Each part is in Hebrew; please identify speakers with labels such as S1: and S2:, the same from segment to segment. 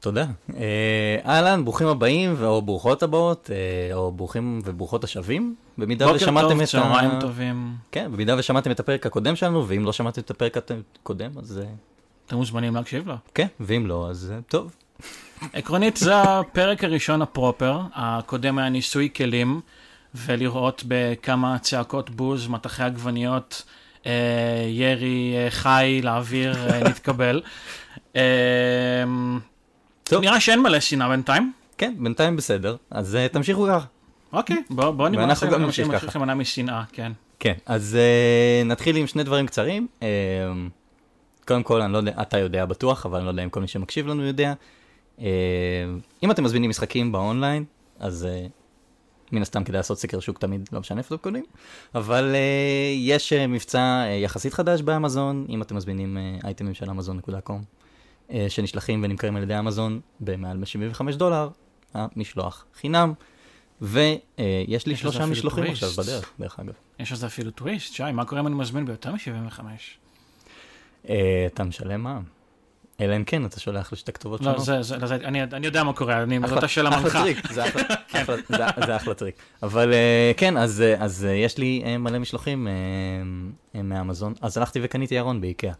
S1: תודה. אה, אהלן, ברוכים הבאים, או ברוכות הבאות, אה, או ברוכים וברוכות השבים. במידה
S2: בוקר
S1: ושמעתם
S2: טוב,
S1: את
S2: צהריים
S1: ה...
S2: טובים.
S1: כן, במידה ושמעתם את הפרק הקודם שלנו, ואם לא שמעתם את הפרק הקודם, אז אה,
S2: אתם מוזמנים להקשיב לו.
S1: כן, ואם לא, אז טוב.
S2: עקרונית זה הפרק הראשון הפרופר, הקודם היה ניסוי כלים, ולראות בכמה צעקות בוז, מטחי עגבניות, ירי חי לאוויר נתקבל.
S1: טוב.
S2: נראה שאין מלא שנאה בינתיים.
S1: כן, בינתיים בסדר, אז אה, תמשיכו ככה.
S2: אוקיי, בואו בוא נראה
S1: ואנחנו גם נמשיך ככה.
S2: להימנע משנאה, כן.
S1: כן, אז uh, נתחיל עם שני דברים קצרים. Uh, קודם כל, אני לא יודע, אתה יודע בטוח, אבל אני לא יודע אם כל מי שמקשיב לנו יודע. Uh, אם אתם מזמינים משחקים באונליין, אז uh, מן הסתם כדאי לעשות סקר שוק תמיד, לא משנה איפה אתם קונים. אבל אה, יש אה, מבצע אה, יחסית חדש באמזון, אם אתם מזמינים אה, אייטמים של אמזון.קום, אה, שנשלחים ונמכרים על ידי אמזון במעל 75 דולר, המשלוח חינם. ויש לי
S2: יש לזה
S1: שלושה משלוחים
S2: טוויסט.
S1: עכשיו בדרך, דרך אגב.
S2: יש לזה אפילו טוויסט, שי, מה קורה אם אני מזמין ביותר מ-75?
S1: אה, אתה משלם מע"מ. אלא אם כן, אתה שולח לשתי כתובות
S2: לא,
S1: שונות.
S2: זה, זה, זה, אני, אני יודע מה קורה, אני, זאת
S1: אחלה-
S2: השאלה
S1: אחלה
S2: מנחה.
S1: טריק, זה אחלה- אחלה- זה- זה אחלה טריק. אבל אה, כן, אז אה, אז אה, יש לי אה, מלא משלוחים אה, אה, מאמזון, אז הלכתי וקניתי ארון באיקאה.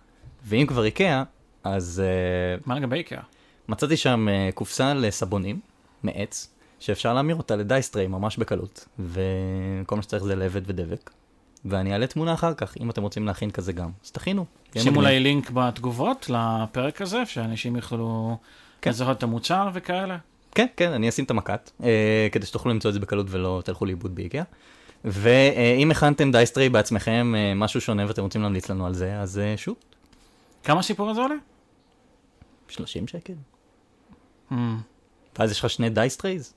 S1: ואם כבר איקאה, אז אה,
S2: מה לגבי איקאה?
S1: מצאתי שם אה, קופסה לסבונים מעץ, שאפשר להמיר אותה ל dice tray ממש בקלות, וכל מה שצריך זה לבד ודבק. ואני אעלה תמונה אחר כך, אם אתם רוצים להכין כזה גם, אז תכינו.
S2: שימו. אולי לינק בתגובות לפרק הזה, שאנשים יוכלו
S1: כן.
S2: לזהות את המוצר וכאלה.
S1: כן, כן, אני אשים את המקט, אה, כדי שתוכלו למצוא את זה בקלות ולא תלכו לאיבוד באיקאה. ואם הכנתם dice tray בעצמכם, אה, משהו שונה ואתם רוצים להמליץ לנו על זה, אז אה, שוב,
S2: כמה הסיפור הזה עולה?
S1: 30 שקל.
S2: הממ.
S1: ואז יש לך שני dice trays?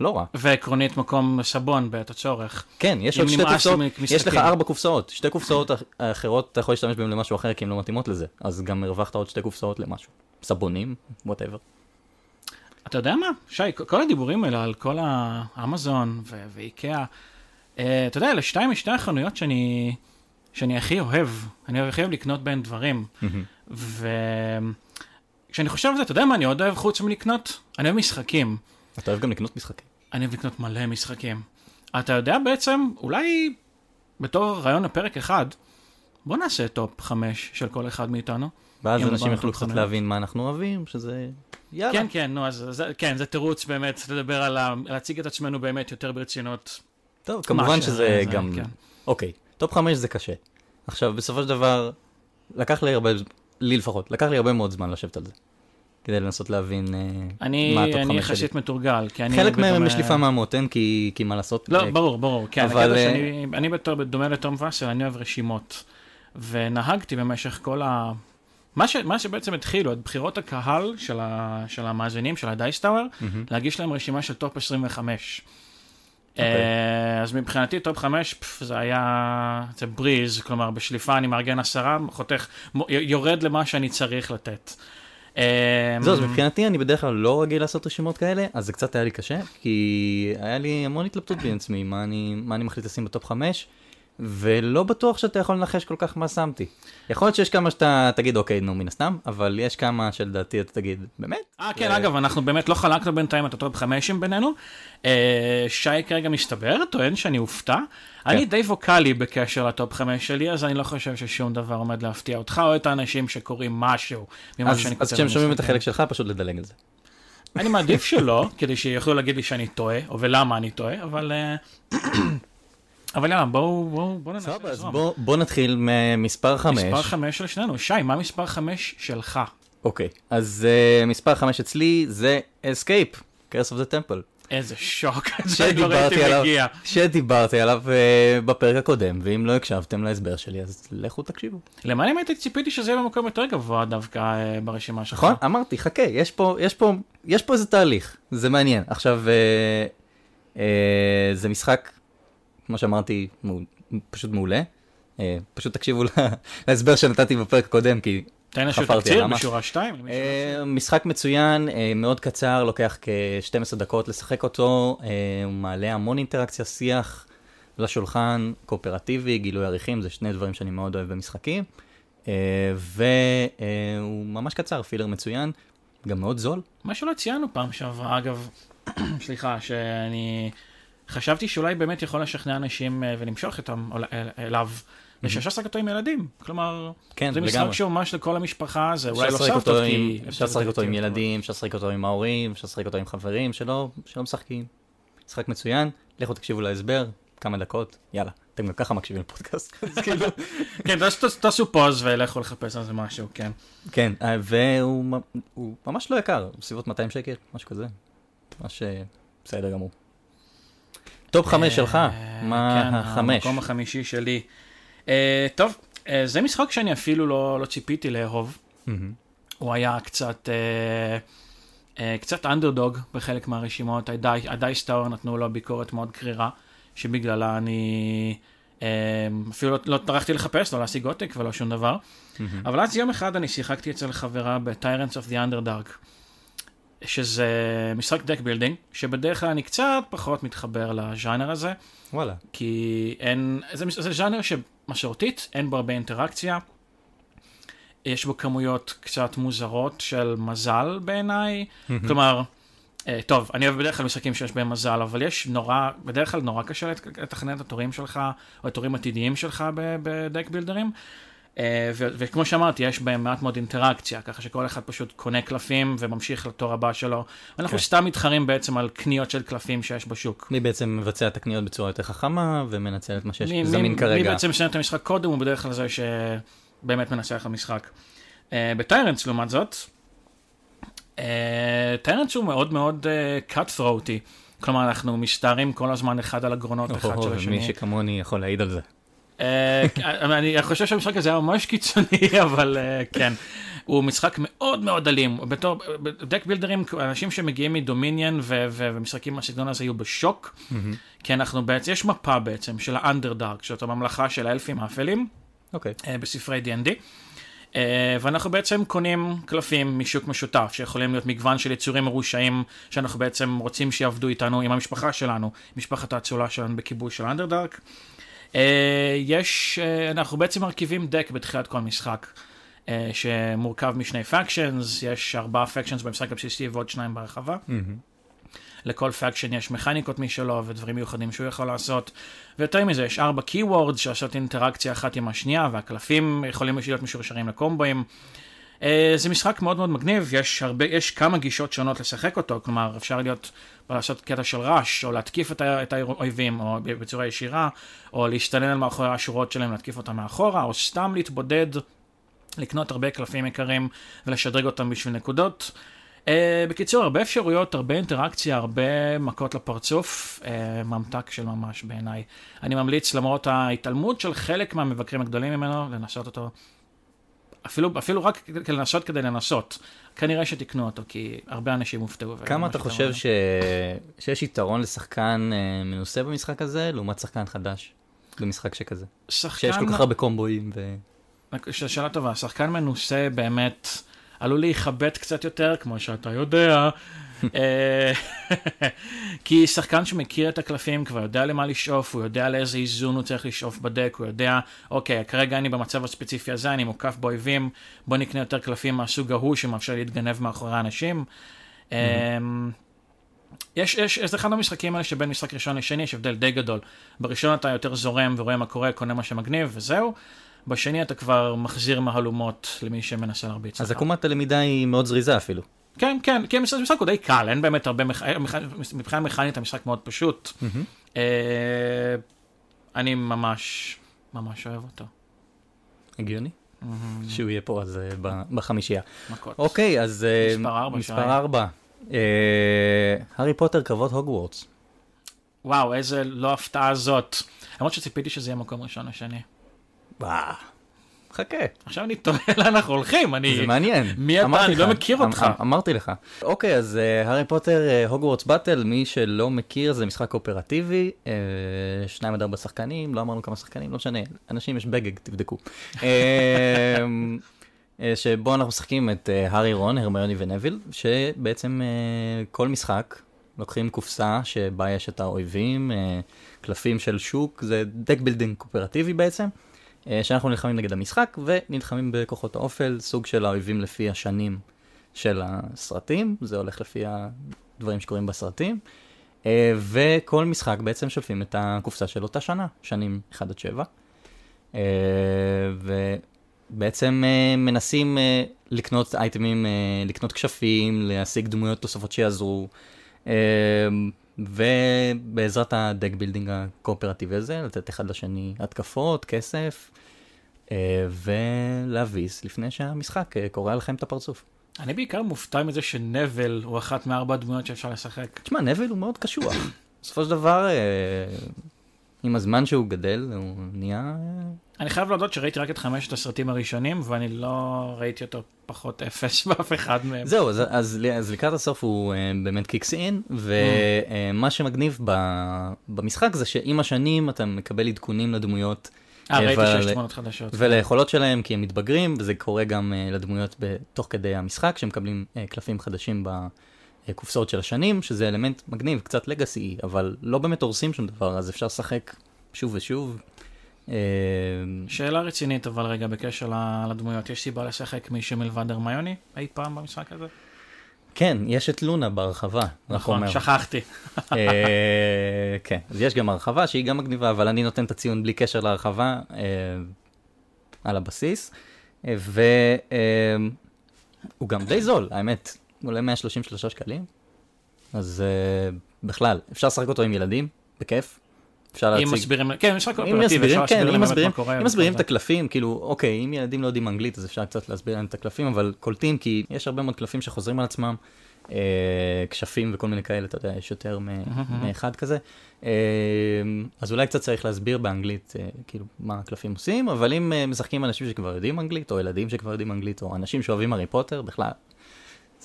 S1: לא רע.
S2: ועקרונית מקום סבון בעת הצורך.
S1: כן, יש עוד שתי קופסאות. יש לך ארבע קופסאות, שתי קופסאות אח- אחרות אתה יכול להשתמש בהן למשהו אחר כי הן לא מתאימות לזה, אז גם הרווחת עוד שתי קופסאות למשהו. סבונים, וואטאבר.
S2: אתה יודע מה, שי, כל- הדיבורים האלה על כל האמזון ו- ואיקאה, אה, אתה יודע, אלה שתיים משתי החנויות שאני, שאני הכי אוהב, אני הכי אוהב לקנות בהן דברים. וכשאני חושב על זה, אתה יודע מה אני עוד אוהב חוץ מלקנות? אני אוהב משחקים.
S1: אתה אוהב גם לקנות משחקים.
S2: אני אוהב לקנות מלא משחקים. אתה יודע בעצם, אולי בתור רעיון לפרק אחד, בוא נעשה טופ חמש של כל אחד מאיתנו.
S1: ואז אנשים יוכלו קצת. להבין מה אנחנו אוהבים, שזה... יאללה.
S2: כן, כן, נו, אז זה, כן, זה תירוץ באמת לדבר על ה... להציג את עצמנו באמת יותר ברצינות.
S1: טוב, כמובן שזה
S2: זה,
S1: גם...
S2: כן.
S1: אוקיי, טופ חמש זה קשה. עכשיו, בסופו של דבר, לקח לי הרבה, לי לפחות, לקח לי הרבה מאוד זמן לשבת על זה. כדי לנסות להבין אה,
S2: אני,
S1: מה הטופ
S2: אני
S1: חמש שלי.
S2: יחסית מתורגל, כי אני...
S1: חלק מהם
S2: בדומה-
S1: משליפה מהמותן, כי כי מה לעשות.
S2: לא,
S1: אה,
S2: ברור, ברור, כן,
S1: אבל, אה,
S2: שאני, אני בתור, בדומה לתום וסל, אני אוהב רשימות. ונהגתי במשך כל ה... מה, ש, מה שבעצם התחילו, את בחירות הקהל של, ה, של המאזינים, של ה Dice Tower,
S1: מהמם.
S2: להגיש להם רשימה של טופ 25.
S1: אוקיי.
S2: אה, אז מבחינתי טופ 5 פף, זה היה, זה breeze, כלומר בשליפה אני מארגן עשרה, חותך, יורד למה שאני צריך לתת. אה,
S1: זהו, אז מבחינתי אני בדרך כלל לא רגיל לעשות רשימות כאלה, אז זה קצת היה לי קשה, כי היה לי המון התלבטות בין עצמי, מה אני, מה אני מחליט לשים בטופ חמש, ולא בטוח שאתה יכול לנחש כל כך מה שמתי. יכול להיות שיש כמה שאתה תגיד, אוקיי, נו, מן הסתם, אבל יש כמה שלדעתי אתה תגיד, באמת?
S2: אה, כן, אגב, אנחנו באמת לא חלקנו בינתיים את הטופ חמשים בינינו. אה, שי כרגע מסתבר, טוען שאני אופתע. אני די ווקאלי בקשר לטופ חמש שלי, אז אני לא חושב ששום דבר עומד להפתיע אותך או את האנשים שקוראים משהו ממה
S1: אז
S2: שאני
S1: אז
S2: כותב
S1: כשהם שומעים את. החלק שלך, פשוט לדלג על זה.
S2: אני מעדיף שלא, כדי שיוכלו להגיד לי שאני טועה, או ולמה אני טועה, אבל... אבל יאללה, בואו, בואו, בואו ננסה
S1: סבבה, אז. בוא- בוא נתחיל ממספר חמש.
S2: מספר חמש של שנינו. שי, מה מספר חמש שלך?
S1: אוקיי, אז אה, מספר חמש אצלי זה Escape, Curse of the Temple.
S2: איזה שוק, לא
S1: שדיברתי
S2: ראיתי
S1: עליו,
S2: מגיע.
S1: שדיברתי עליו אה, בפרק הקודם, ואם לא הקשבתם להסבר שלי, אז לכו תקשיבו.
S2: למען האמת ציפיתי שזה יהיה במקום יותר גבוה דווקא אה, ברשימה שלך.
S1: נכון? אמרתי, חכה, יש פה, יש פה, יש פה איזה תהליך, זה מעניין. עכשיו, אה, אה, זה משחק, כמו שאמרתי, מעול- פשוט מעולה. אה, פשוט תקשיבו להסבר שנתתי בפרק הקודם, כי
S2: תן איזשהו
S1: חפרתי
S2: תקציר
S1: למה.
S2: בשורה 2.
S1: אה, משחק מצוין, אה, מאוד קצר, לוקח כ-12 דקות לשחק אותו, הוא מעלה המון אינטראקציה, שיח לשולחן, קואופרטיבי, גילוי עריכים, זה שני דברים שאני מאוד אוהב במשחקים. והוא ממש קצר, פילר מצוין. גם מאוד זול.
S2: מה שלא ציינו פעם שעברה, אגב, סליחה, שאני חשבתי שאולי באמת יכול לשכנע אנשים אה, ולמשוך אותם אל- אליו, ושאפשר לשחק אותו עם ילדים. כלומר,
S1: כן,
S2: זה משחק. שהוא ממש לכל המשפחה, זה אולי לא סבתות, כי...
S1: אפשר לשחק אותו עם ילדים, אפשר לשחק אותו עם ההורים, אפשר לשחק אותו עם חברים שלא שלא משחקים. משחק מצוין, לכו תקשיבו להסבר, כמה דקות, יאללה. אתם גם ככה מקשיבים לפודקאסט. אז כאילו,
S2: כן, תעשו- pause ולכו לחפש על זה משהו, כן.
S1: כן, אה, והוא ממש לא יקר, בסביבות 200 שקל, משהו כזה. ממש אה, בסדר גמור. top חמש שלך,
S2: אה,
S1: מה
S2: כן,
S1: החמש?
S2: המקום החמישי שלי. אה, טוב, אה, זה משחק שאני אפילו לא לא ציפיתי לאהוב. הוא היה קצת, קצת אנדרדוג בחלק מהרשימות, ה-Di- ה-Dice Tower נתנו לו ביקורת מאוד קרירה, שבגללה אני אפילו לא, לא טרחתי לחפש, לא להשיג עותק ולא שום דבר.
S1: מהמם.
S2: אבל אז יום אחד אני שיחקתי אצל חברה ב-Tyrants of the Underdark, שזה משחק deck building, שבדרך כלל אני קצת פחות מתחבר לז'אנר הזה,
S1: וואלה.
S2: כי אין, זה, זה ז'אנר שמסורתית, אין בו הרבה אינטראקציה. יש בו כמויות קצת מוזרות של מזל בעיניי. כלומר, אה, טוב, אני אוהב בדרך כלל משחקים שיש בהם מזל, אבל יש נורא, בדרך כלל נורא קשה לת- לתכנן את התורים שלך, או התורים עתידיים שלך בדק בילדרים. אה, וכמו שאמרתי, יש בהם מעט מאוד אינטראקציה, ככה שכל אחד פשוט קונה קלפים וממשיך לתור הבא שלו. ואנחנו
S1: כן.
S2: סתם מתחרים בעצם על קניות של קלפים שיש בשוק.
S1: מי בעצם מבצע את הקניות בצורה יותר חכמה ומנצל את מה שיש
S2: מי-
S1: זמין
S2: מי- מי
S1: כרגע.
S2: בעצם מסיים את המשחק קודם, הוא בדרך כלל זה שבאמת מנצח במשחק. אה, בטיירנס, לעומת זאת, טיירנס הוא מאוד מאוד uh, cutthroaty. כלומר, אנחנו מסתערים כל הזמן אחד על הגרונות אחד של
S1: מי
S2: השני.
S1: שכמוני יכול להעיד על זה.
S2: אה, אני חושב שהמשחק הזה היה ממש קיצוני, אבל אה, כן. הוא משחק מאוד מאוד אלים. בתור דק בילדרים, אנשים שמגיעים מדומיניאן ו- ו- ומשחקים מהסגנון הזה היו בשוק,
S1: מהמם.
S2: כי אנחנו בעצם, יש מפה בעצם של האנדרדארק, זאת הממלכה של האלפים האפלים.
S1: אוקיי.
S2: אה, בספרי D&D. אה, ואנחנו בעצם קונים קלפים משוק משותף, שיכולים להיות מגוון של יצורים מרושעים, שאנחנו בעצם רוצים שיעבדו איתנו, עם המשפחה שלנו, משפחת האצולה שלנו בכיבוש של Underdark. אה, יש, אה, אנחנו בעצם מרכיבים deck בתחילת כל משחק, אה, שמורכב משני factions, יש ארבעה factions במשחק הבסיסי ועוד שניים
S1: בהרחבה.
S2: לכל faction יש מכניקות משלו ודברים מיוחדים שהוא יכול לעשות. ויותר מזה, יש ארבע keywords שעושות אינטראקציה אחת עם השנייה, והקלפים יכולים להיות משורשרים לקומבואים. Uh, זה משחק מאוד מאוד מגניב, יש, הרבה, יש כמה גישות שונות לשחק אותו, כלומר אפשר להיות, לעשות קטע של רעש, או להתקיף את, ה, את האויבים, או בצורה ישירה, או להשתנן על מאחורי השורות שלהם, להתקיף אותם מאחורה, או סתם להתבודד, לקנות הרבה קלפים יקרים ולשדרג אותם בשביל נקודות. Uh, בקיצור, הרבה אפשרויות, הרבה אינטראקציה, הרבה מכות לפרצוף, uh, ממתק של ממש בעיניי. אני ממליץ, למרות ההתעלמות של חלק מהמבקרים הגדולים ממנו, לנסות אותו, אפילו, אפילו רק לנסות כדי לנסות. כנראה שתקנו אותו, כי הרבה אנשים הופתעו.
S1: כמה אתה חושב. ש... שיש יתרון לשחקן אה, מנוסה במשחק הזה, לעומת שחקן חדש במשחק שכזה?
S2: שחקן...
S1: שיש כל כך הרבה קומבואים ו...
S2: שאלה טובה, שחקן מנוסה באמת עלול להיכבט קצת יותר, כמו שאתה יודע. אה, כי שחקן שמכיר את הקלפים כבר יודע למה לשאוף, הוא יודע לאיזה איזון הוא צריך לשאוף בדק, הוא יודע, אוקיי, כרגע אני במצב הספציפי הזה, אני מוקף באויבים, בוא נקנה יותר קלפים מהסוג ההוא שמאפשר להתגנב מאחורי אנשים. אה, יש, יש, זה אחד המשחקים האלה שבין משחק ראשון לשני יש הבדל די גדול. בראשון אתה יותר זורם ורואה מה קורה, קונה מה שמגניב וזהו. בשני אתה כבר מחזיר מהלומות למי שמנסה להרביץ
S1: אז. עקומת הלמידה היא מאוד זריזה אפילו.
S2: כן, כן, כי המשחק הוא די קל, אין באמת הרבה, מכ... מכ- מבחינה מכנית המשחק מאוד פשוט. אה, אני ממש, ממש אוהב אותו.
S1: הגיוני? שהוא יהיה פה אז אה, בחמישייה.
S2: מכות.
S1: אוקיי, אז... אה,
S2: מספר ארבע.
S1: אה, הארי פוטר קרבות הוגוורטס.
S2: וואו, איזה לא הפתעה זאת. למרות שציפיתי שזה יהיה מקום ראשון לשני.
S1: וואו. חכה,
S2: עכשיו אני תוהה לאן אנחנו הולכים, אני...
S1: זה מעניין.
S2: מי אתה? אני
S1: לך,
S2: לא מכיר
S1: אמ-
S2: אותך.
S1: אמ- אמרתי לך. אוקיי, אז אה, הארי פוטר אה, הוגוורטס באטל, מי שלא מכיר זה משחק אופרטיבי, אה, שניים עד ארבע שחקנים, לא אמרנו כמה שחקנים, לא משנה, אנשים יש בגג, תבדקו. אה, שבו אנחנו משחקים את הארי רון, הרמיוני ונביל, שבעצם כל משחק לוקחים קופסה שבה יש את האויבים, קלפים של שוק, זה deck building קואופרטיבי בעצם. אה, שאנחנו נלחמים נגד המשחק ונלחמים בכוחות האופל, סוג של האויבים לפי השנים של הסרטים, זה הולך לפי הדברים שקורים בסרטים. אה, וכל משחק בעצם שולפים את הקופסה של אותה שנה, שנים 1 עד 7. אה, ובעצם מנסים לקנות אייטמים, לקנות כשפים, להשיג דמויות נוספות שיעזרו, ובעזרת ה-deck building הקואופרטיבי הזה, לתת אחד לשני התקפות, כסף, ולהביס לפני שהמשחק קורע לכם את הפרצוף.
S2: אני בעיקר מופתע מזה שנוויל הוא אחת מארבע הדמויות שאפשר לשחק.
S1: תשמע, נוויל הוא מאוד קשוח. בסופו של דבר, אה, עם הזמן שהוא גדל, הוא נהיה... אה,
S2: אני חייב להודות שראיתי רק את חמשת הסרטים הראשונים, ואני לא ראיתי אותו פחות אפס באף אחד מהם.
S1: זהו, אז, אז, אז לקראת הסוף הוא uh, באמת קיקס אין, ומה mm. uh, שמגניב ב, במשחק זה שעם השנים אתה מקבל עדכונים לדמויות.
S2: אה, ראיתי שיש תמונות חדשות.
S1: וליכולות שלהם, כי הם מתבגרים, וזה קורה גם uh, לדמויות תוך כדי המשחק, שמקבלים uh, קלפים חדשים בקופסאות של השנים, שזה אלמנט מגניב, קצת לגאסי, אבל לא באמת הורסים שום דבר, אז אפשר לשחק שוב ושוב.
S2: Uh, שאלה רצינית, אבל רגע, בקשר לדמויות, יש סיבה לשחק מישהו מלבד הרמיוני אי פעם במשחק הזה?
S1: כן, יש את לונה בהרחבה.
S2: נכון, שכחתי.
S1: אה, כן, אז יש גם הרחבה שהיא גם מגניבה, אבל אני נותן את הציון בלי קשר להרחבה אה, על הבסיס, אה, והוא גם די זול, האמת, עולה 133 שקלים, אז בכלל, אפשר לשחק אותו עם ילדים, בכיף.
S2: אפשר להציג. אם מסבירים, כן, אפשר קואופרטיבי, אפשר
S1: כן, אם מסבירים, אם מסבירים את הקלפים, כאילו, אוקיי, אם ילדים לא יודעים אנגלית, אז אפשר קצת להסביר להם את הקלפים, אבל קולטים, כי יש הרבה מאוד קלפים שחוזרים על עצמם, אה, כשפים וכל מיני כאלה, אתה יודע, יש יותר מאחד כזה. אה, אז אולי קצת צריך להסביר באנגלית, אה, כאילו, מה הקלפים עושים, אבל אם משחקים אנשים שכבר יודעים אנגלית, או ילדים שכבר יודעים אנגלית, או אנשים שאוהבים הארי פוטר, בכלל,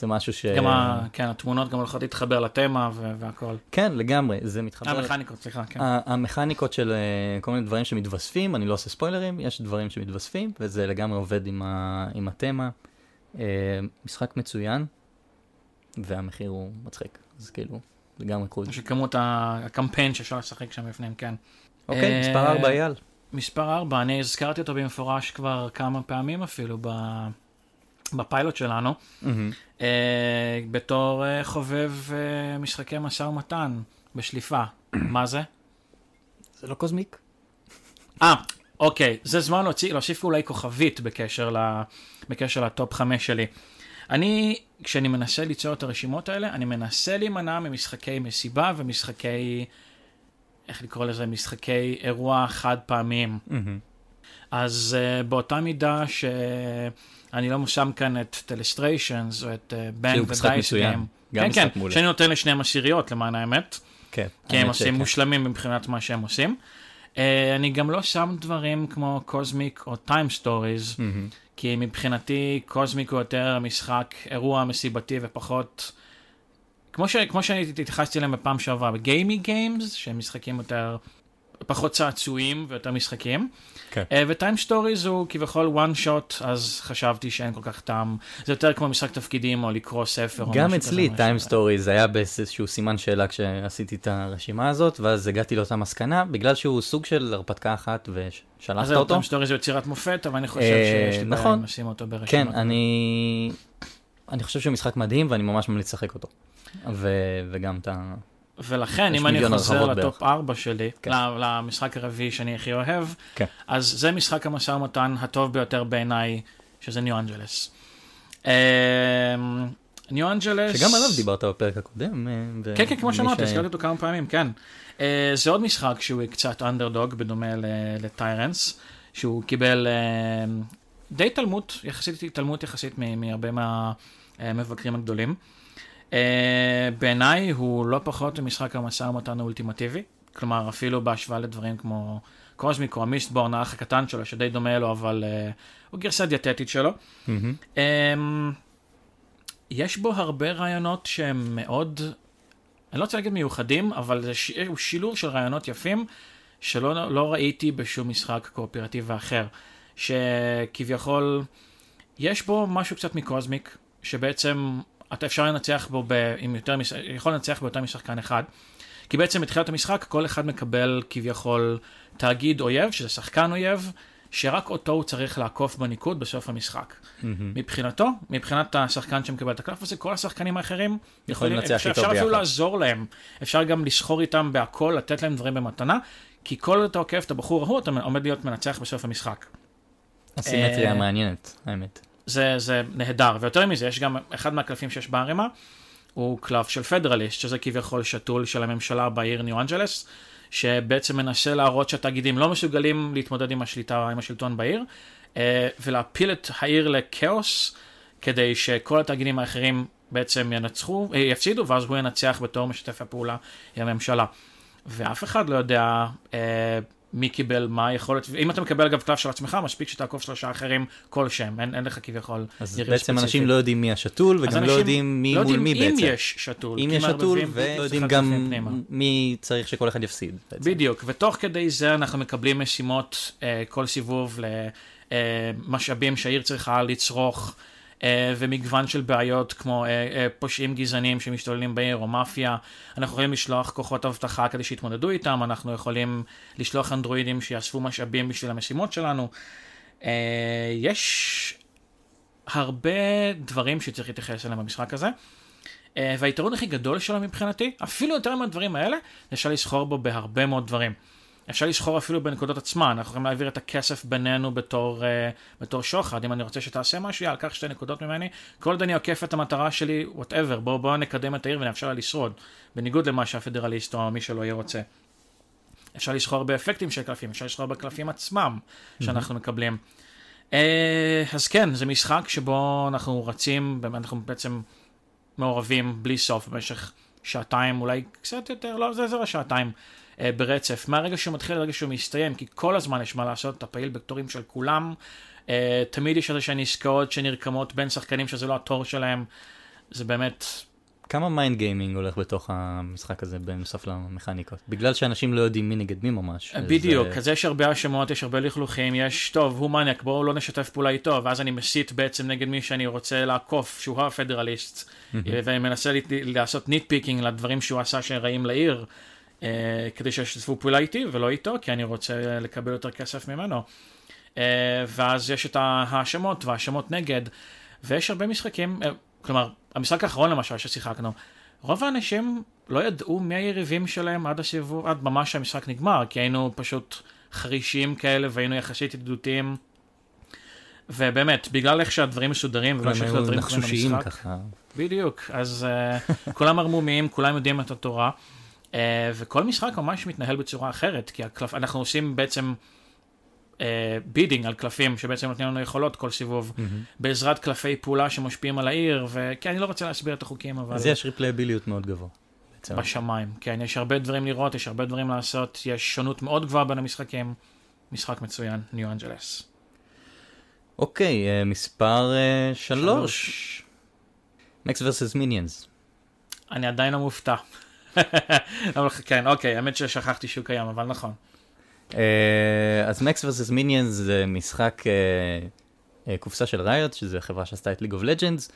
S1: זה משהו ש...
S2: גם ה... כן, התמונות גם הולכות להתחבר לתמה ו... והכל.
S1: כן, לגמרי, זה מתחבר...
S2: המכניקות, סליחה, כן.
S1: המכניקות של uh, כל מיני דברים שמתווספים, אני לא עושה ספוילרים, יש דברים שמתווספים, וזה לגמרי עובד עם, ה... עם התמה. Uh, משחק מצוין, והמחיר הוא מצחיק, אז כאילו, לגמרי קוד.
S2: יש כמות הקמפיין שאפשר לשחק שם בפנים, כן.
S1: אוקיי, uh, מספר 4 אייל.
S2: מספר 4, אני הזכרתי אותו במפורש כבר כמה פעמים אפילו ב... בפיילוט שלנו, mm-hmm. uh, בתור uh, חובב uh, משחקי משא ומתן בשליפה. מה זה?
S1: זה לא קוזמיק?
S2: אה, אוקיי, זה זמן להוציא, להוסיף אולי כוכבית בקשר, ל, בקשר לטופ 5 שלי. אני, כשאני מנסה ליצור את הרשימות האלה, אני מנסה להימנע ממשחקי מסיבה ומשחקי, איך לקרוא לזה, משחקי אירוע חד פעמיים. Mm-hmm. אז uh, באותה מידה ש... אני לא שם כאן את Telestrations או את Bang the Dice Game. כן, כן, שאני נותן לשניהם עשיריות למען האמת.
S1: כן.
S2: כי הם עושים מושלמים מבחינת מה שהם עושים. Uh, אני גם לא שם דברים כמו Cosmic או TIME Stories, כי מבחינתי Cosmic הוא יותר משחק אירוע מסיבתי ופחות... כמו, ש, כמו שאני התייחסתי אליהם בפעם שעברה, ב-gamey games, שהם משחקים יותר פחות צעצועים ויותר משחקים. כן. Uh, ו-TIME Stories הוא כביכול one shot, אז חשבתי שאין כל כך טעם. זה יותר כמו משחק תפקידים או לקרוא ספר.
S1: גם אצלי TIME Stories היה באיזשהו סימן שאלה כשעשיתי את הרשימה הזאת, ואז הגעתי לאותה מסקנה, בגלל שהוא סוג של הרפתקה אחת ושלחת אותו.
S2: TIME Stories הוא יצירת מופת, אבל אני חושב שיש לי נכון. לשים אותו ברשימה.
S1: כן, אני... אני חושב שהוא משחק מדהים ואני ממש ממליץ לשחק אותו. ו- וגם את ה...
S2: ולכן, אם אני חוזר ל-top 4 שלי, כן. למשחק הרביעי שאני הכי אוהב, כן. אז זה משחק המשא ומתן הטוב ביותר בעיניי, שזה New Angeles. New Angeles...
S1: שגם עליו דיברת בפרק הקודם.
S2: אה, כן, כן, כמו שאמרתי, הזכרתי אותו כמה פעמים, כן. אה, זה עוד משחק שהוא קצת אנדרדוג, בדומה ל-Tyrants, שהוא קיבל אה, די התעלמות, יחסית התעלמות יחסית מהרבה מהמבקרים הגדולים. Uh, בעיניי הוא לא פחות ממשחק המשא ומתן האולטימטיבי, כלומר אפילו בהשוואה לדברים כמו קוזמיק או המיסטבורן, האח הקטן שלו, שדי דומה לו, אבל uh, הוא גרסה דיאטטית שלו. Mm-hmm. Um, יש בו הרבה רעיונות שהם מאוד, אני לא רוצה להגיד מיוחדים, אבל זה ש... הוא שילוב של רעיונות יפים שלא לא ראיתי בשום משחק קואופרטיבי אחר, שכביכול יש בו משהו קצת מקוזמיק, שבעצם אתה אפשר לנצח בו ב, עם יותר, יכול לנצח ביותר משחקן אחד. כי בעצם בתחילת המשחק כל אחד מקבל כביכול תאגיד אויב, שזה שחקן אויב, שרק אותו הוא צריך לעקוף בניקוד בסוף המשחק.
S1: מהמם.
S2: מבחינתו, מבחינת השחקן שמקבל את הקלף הזה, כל השחקנים האחרים יכולים,
S1: לנצח
S2: אפשר,
S1: איתו
S2: אפשר אפילו
S1: ביחד.
S2: לעזור להם, אפשר גם לסחור איתם בהכל, לתת להם דברים במתנה, כי כל עוד אתה עוקף את הבחור ההוא, אתה עומד להיות מנצח בסוף המשחק.
S1: הסימטריה
S2: אה,
S1: מעניינת, האמת.
S2: זה, זה נהדר, ויותר מזה, יש גם אחד מהקלפים שיש בערימה, הוא קלף של פדרליסט, שזה כביכול שתול של הממשלה בעיר ניו אנג'לס, שבעצם מנסה להראות שהתאגידים לא מסוגלים להתמודד עם השליטה, עם השלטון בעיר, אה, ולהפיל את העיר לכאוס, כדי שכל התאגידים האחרים בעצם ינצחו, אה, יפסידו, ואז הוא ינצח בתור משתף הפעולה עם הממשלה. ואף אחד לא יודע אה, מי קיבל מה היכולת, אם אתה מקבל אגב קלף של עצמך, מספיק שתעקוף שלושה אחרים כל שם, אין, אין לך כביכול
S1: אז בעצם
S2: ספציפי.
S1: אנשים לא יודעים מי השתול, וגם לא יודעים מי
S2: לא
S1: מול
S2: יודעים
S1: מי
S2: אם
S1: בעצם.
S2: יש שתול.
S1: אם יש שתול, ולא יודעים גם. מי צריך שכל אחד יפסיד. בעצם.
S2: בדיוק, ותוך כדי זה אנחנו מקבלים משימות אה, כל סיבוב למשאבים שהעיר צריכה לצרוך, אה, ומגוון של בעיות כמו אה, אה, פושעים גזענים שמשתוללים בעיר או מאפיה. אנחנו יכולים לשלוח כוחות אבטחה כדי שיתמודדו איתם, אנחנו יכולים לשלוח אנדרואידים שיאספו משאבים בשביל המשימות שלנו. אה, יש הרבה דברים שצריך להתייחס אליהם במשחק הזה. אה, והיתרון הכי גדול שלו מבחינתי, אפילו יותר מהדברים האלה, אפשר לסחור בו בהרבה מאוד דברים. אפשר לסחור אפילו בנקודות עצמן, אנחנו יכולים להעביר את הכסף בינינו בתור, uh, בתור שוחד, אם אני רוצה שתעשה משהו, יאללה, קח שתי נקודות ממני, כל עוד אני עוקף את המטרה שלי, whatever, בואו בוא נקדם את העיר ונאפשר לה לשרוד, בניגוד למה שהפדרליסט או מי שלא יהיה רוצה. אפשר לסחור באפקטים של קלפים, אפשר לסחור בקלפים עצמם שאנחנו מקבלים. Uh, אז כן, זה משחק שבו אנחנו רצים, אנחנו בעצם מעורבים בלי סוף במשך שעתיים, אולי קצת יותר, לא, זה זהו שעתיים. אה, ברצף. מהרגע שהוא מתחיל לרגע שהוא מסתיים, כי כל הזמן יש מה לעשות, אתה פעיל בתורים של כולם. אה, תמיד יש איזה שהן עסקאות שנרקמות בין שחקנים שזה לא התור שלהם. זה באמת,
S1: כמה mind gaming הולך בתוך המשחק הזה בנוסף למכניקות? בגלל שאנשים לא יודעים מי נגד מי ממש. אז,
S2: בדיוק,
S1: אה,
S2: אז יש הרבה האשמות, יש הרבה לכלוכים, יש, טוב, הוא מניאק, בואו לא נשתף פעולה איתו, ואז אני מסית בעצם נגד מי שאני רוצה לעקוף, שהוא הפדרליסט, ואני מנסה לעשות nitpicking לדברים שהוא עשה שרעים לעיר, אה, כדי שישתפו פעולה איתי ולא איתו, כי אני רוצה לקבל יותר כסף ממנו. אה, ואז יש את ההאשמות וההאשמות נגד, ויש הרבה משחקים, אה, כלומר, המשחק האחרון למשל ששיחקנו, רוב האנשים לא ידעו מי היריבים שלהם עד הסיבוב, עד ממש שהמשחק נגמר, כי היינו פשוט חרישים כאלה והיינו יחסית ידידותיים. ובאמת, בגלל איך שהדברים מסודרים ולא
S1: היו
S2: לדברים קורים במשחק,
S1: ככה.
S2: בדיוק, אז uh, כולם ערמומיים, כולם יודעים את התורה, וכל משחק ממש מתנהל בצורה אחרת, כי הקלף, אנחנו עושים בעצם bidding על קלפים שבעצם נותנים לנו יכולות כל סיבוב,
S1: מהמם.
S2: בעזרת קלפי פעולה שמשפיעים על העיר, וכן, אני לא רוצה להסביר את החוקים, אבל
S1: אז יש ריפלייביליות מאוד גבוה. בעצם.
S2: בשמיים, כן, יש הרבה דברים לראות, יש הרבה דברים לעשות, יש שונות מאוד גבוהה בין המשחקים, משחק מצוין, New Angeles.
S1: אוקיי, אה, מספר אה, שלוש. Mechs versus Minions.
S2: אני עדיין לא מופתע. אבל כן, אוקיי, האמת ששכחתי שהוא קיים, אבל נכון.
S1: אה, אז Mechs versus Minions זה משחק אה, אה, קופסה של Riot, שזה חברה שעשתה את League of Legends,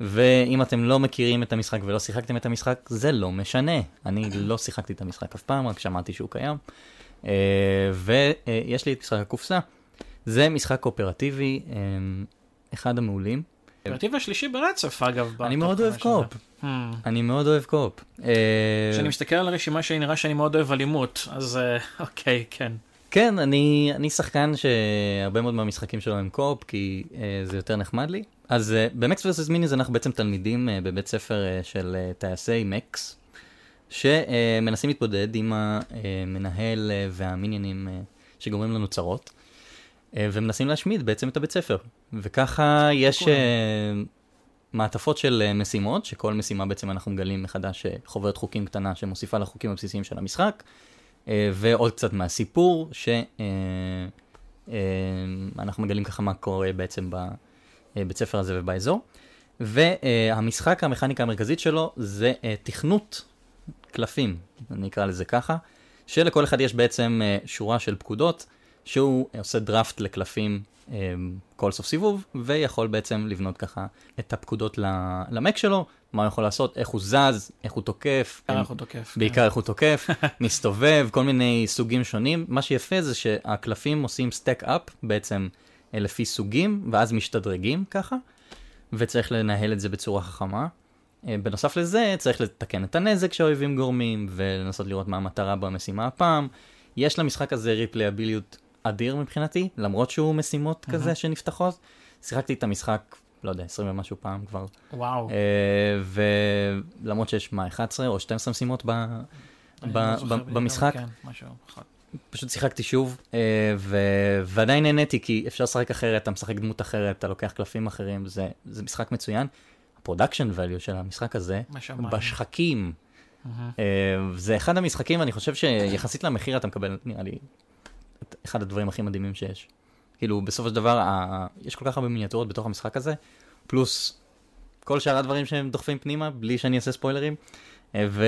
S1: ואם אתם לא מכירים את המשחק ולא שיחקתם את המשחק, זה לא משנה. אני לא שיחקתי את המשחק אף פעם, רק שמעתי שהוא קיים. ויש לי את משחק הקופסה. זה משחק קואופרטיבי, אחד המעולים.
S2: קואופרטיב השלישי ברצף, אגב.
S1: אני מאוד אוהב
S2: co-op. Hmm.
S1: אני מאוד אוהב co-op. אה,
S2: כשאני מסתכל על הרשימה שלי נראה שאני מאוד אוהב אלימות, אז אה, אוקיי, כן.
S1: כן, אני, אני שחקן שהרבה מאוד מהמשחקים שלו הם קו-אופ, כי אה, זה יותר נחמד לי. אז אה, במקס ורסס מיניז אנחנו בעצם תלמידים אה, בבית ספר אה, של אה, טייסי מקס, שמנסים להתמודד עם המנהל אה, והמיניינים אה, שגורמים לנו צרות, אה, ומנסים להשמיד בעצם את הבית ספר. וככה יש. אה, מעטפות של אה, משימות, שכל משימה בעצם אנחנו מגלים מחדש אה, חוברת חוקים קטנה שמוסיפה לחוקים הבסיסיים של המשחק. אה, ועוד קצת מהסיפור, שאנחנו מגלים ככה מה קורה בעצם בבית ספר הזה ובאזור. והמשחק, המכניקה המרכזית שלו זה אה, תכנות קלפים, אני אקרא לזה ככה, שלכל אחד יש בעצם אה, שורה של פקודות, שהוא עושה דראפט לקלפים אה, כל סוף סיבוב, ויכול בעצם לבנות ככה את הפקודות למק שלו, מה הוא יכול לעשות, איך הוא זז, איך הוא תוקף.
S2: בעיקר איך הוא תוקף. כן.
S1: בעיקר איך הוא תוקף, מסתובב, כל מיני סוגים שונים. מה שיפה זה שהקלפים עושים סטק אפ בעצם אה, לפי סוגים, ואז משתדרגים ככה, וצריך לנהל את זה בצורה חכמה. אה, בנוסף לזה, צריך לתקן את הנזק שהאויבים גורמים, ולנסות לראות מה המטרה במשימה הפעם. יש למשחק הזה replayability אדיר מבחינתי, למרות שהוא משימות
S2: מהמם.
S1: כזה שנפתחות. שיחקתי את המשחק, לא יודע, 20 ומשהו פעם כבר.
S2: וואו.
S1: אה, ולמרות שיש מה 11 או 12 משימות ב... ב-
S2: לא
S1: ב- במשחק.
S2: כן, משהו.
S1: פשוט שיחקתי שוב אה, ו... ועדיין נהניתי כי אפשר לשחק אחרת, אתה משחק דמות אחרת, אתה לוקח קלפים אחרים, זה, זה משחק מצוין. ה production value של המשחק הזה. בשחקים. אה, זה אחד המשחקים, אני חושב שיחסית למחיר אתה מקבל, נראה לי, את אחד הדברים הכי מדהימים שיש. כאילו, בסופו של דבר, ה... יש כל כך הרבה מיניאטורות בתוך המשחק הזה, פלוס כל שאר הדברים שהם דוחפים פנימה, בלי שאני אעשה ספוילרים. אה, ו...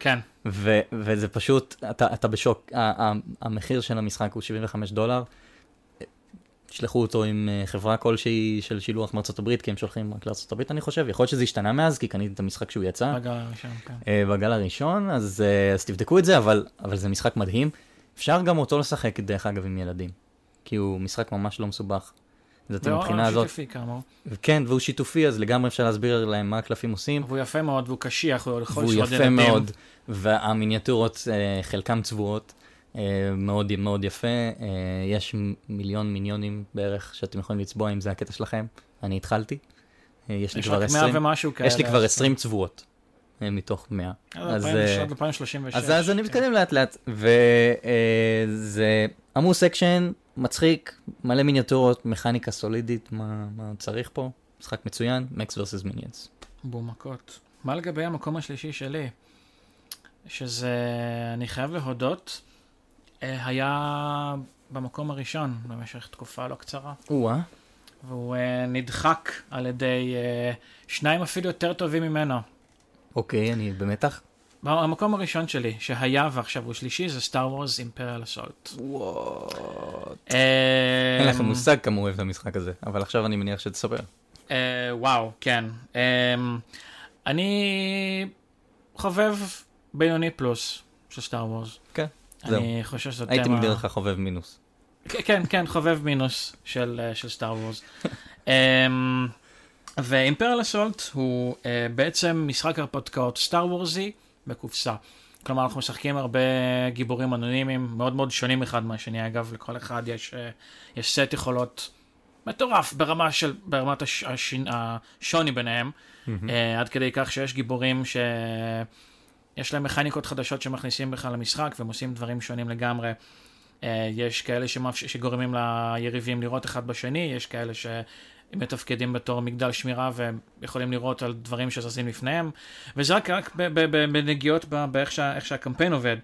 S2: כן.
S1: ו- וזה פשוט, אתה, אתה בשוק, ה- ה- המחיר של המשחק הוא 75 דולר. תשלחו אותו עם אה, חברה כלשהי של שילוח מארצות הברית, כי הם שולחים רק לארצות הברית אני חושב, יכול להיות שזה השתנה מאז, כי קניתי את המשחק שהוא יצא
S2: בגל הראשון, כן.
S1: אה, בגל הראשון, אז, אז תבדקו את זה, אבל, אבל זה משחק מדהים. אפשר גם אותו לשחק דרך אגב עם ילדים, כי הוא משחק ממש לא מסובך. זאת
S2: והוא
S1: מבחינה הזאת,
S2: שיתופי כאמור.
S1: כן, והוא שיתופי, אז לגמרי אפשר להסביר להם מה הקלפים עושים.
S2: והוא יפה מאוד, והוא קשיח, הוא יכול
S1: והוא
S2: לשרוד
S1: יפה
S2: ילדים.
S1: מאוד, והמיניאטורות אה, חלקם צבועות, אה, מאוד מאוד יפה, אה, יש מיליון מיניונים בערך שאתם יכולים לצבוע אם זה הקטע שלכם, אני התחלתי, יש לי כבר
S2: רק 100
S1: 20,
S2: ומשהו כאלה.
S1: יש לי כבר
S2: אז-
S1: 20 צבועות מתוך 100, אז, אה,
S2: עד 2036.
S1: אז, אז אני
S2: כן.
S1: מתקדם לאט לאט, וזה עמוס אקשן, מצחיק, מלא מיניאטורות, מכניקה סולידית, מה, מה צריך פה, משחק מצוין, Max versus Minions.
S2: בום מכות. מה לגבי המקום השלישי שלי? שזה, אני חייב להודות, אה, היה במקום הראשון במשך תקופה לא קצרה.
S1: או-אה,
S2: והוא אה, נדחק על ידי אה, שניים אפילו יותר טובים ממנו.
S1: אוקיי, אני במתח.
S2: המקום הראשון שלי, שהיה ועכשיו הוא שלישי, זה סטאר וורס אימפריאל אסולט.
S1: וואו.
S2: אה,
S1: אין לכם מושג כמה הוא אוהב את המשחק הזה, אבל עכשיו אני מניח שתספר.
S2: וואו, כן. אני חובב בינוני פלוס של סטאר וורס.
S1: כן, זהו.
S2: אני חושב שזאת
S1: הייתי
S2: תמה...
S1: מגדיר לך חובב מינוס.
S2: כן, כן, חובב מינוס של, של סטאר וורס. ואימפריאל אסולט הוא uh, בעצם משחק הרפתקאות סטאר וורסי בקופסה. כלומר, אנחנו משחקים הרבה גיבורים אנונימיים, מאוד מאוד שונים אחד מהשני. אגב, לכל אחד יש, uh, יש סט יכולות מטורף ברמה של, ברמת הש, הש, השוני ביניהם. uh, עד כדי כך שיש גיבורים שיש להם מכניקות חדשות שמכניסים בכלל למשחק והם עושים דברים שונים לגמרי. יש כאלה שמאפש... שגורמים ליריבים לראות אחד בשני, יש כאלה שמתפקדים בתור מגדל שמירה והם יכולים לראות על דברים שזזים לפניהם, וזה רק, רק בנגיעות באיך שה... שהקמפיין עובד.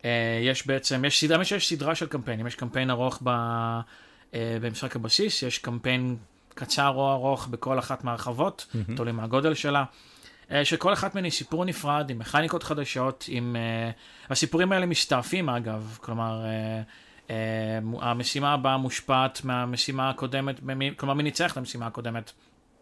S2: Uh, יש בעצם, יש סדרה, יש סדרה של קמפיינים, יש קמפיין ארוך ב... uh, במשחק הבסיס, יש קמפיין קצר או ארוך בכל אחת מהרחבות,
S1: מהמם.
S2: תלוי מהגודל שלה. אה, שכל אחת מהן היא סיפור נפרד, עם מכניקות חדשות, עם... אה, הסיפורים האלה מסתעפים אגב, כלומר, אה, המשימה הבאה מושפעת מהמשימה הקודמת, כלומר, מי ניצח את המשימה הקודמת.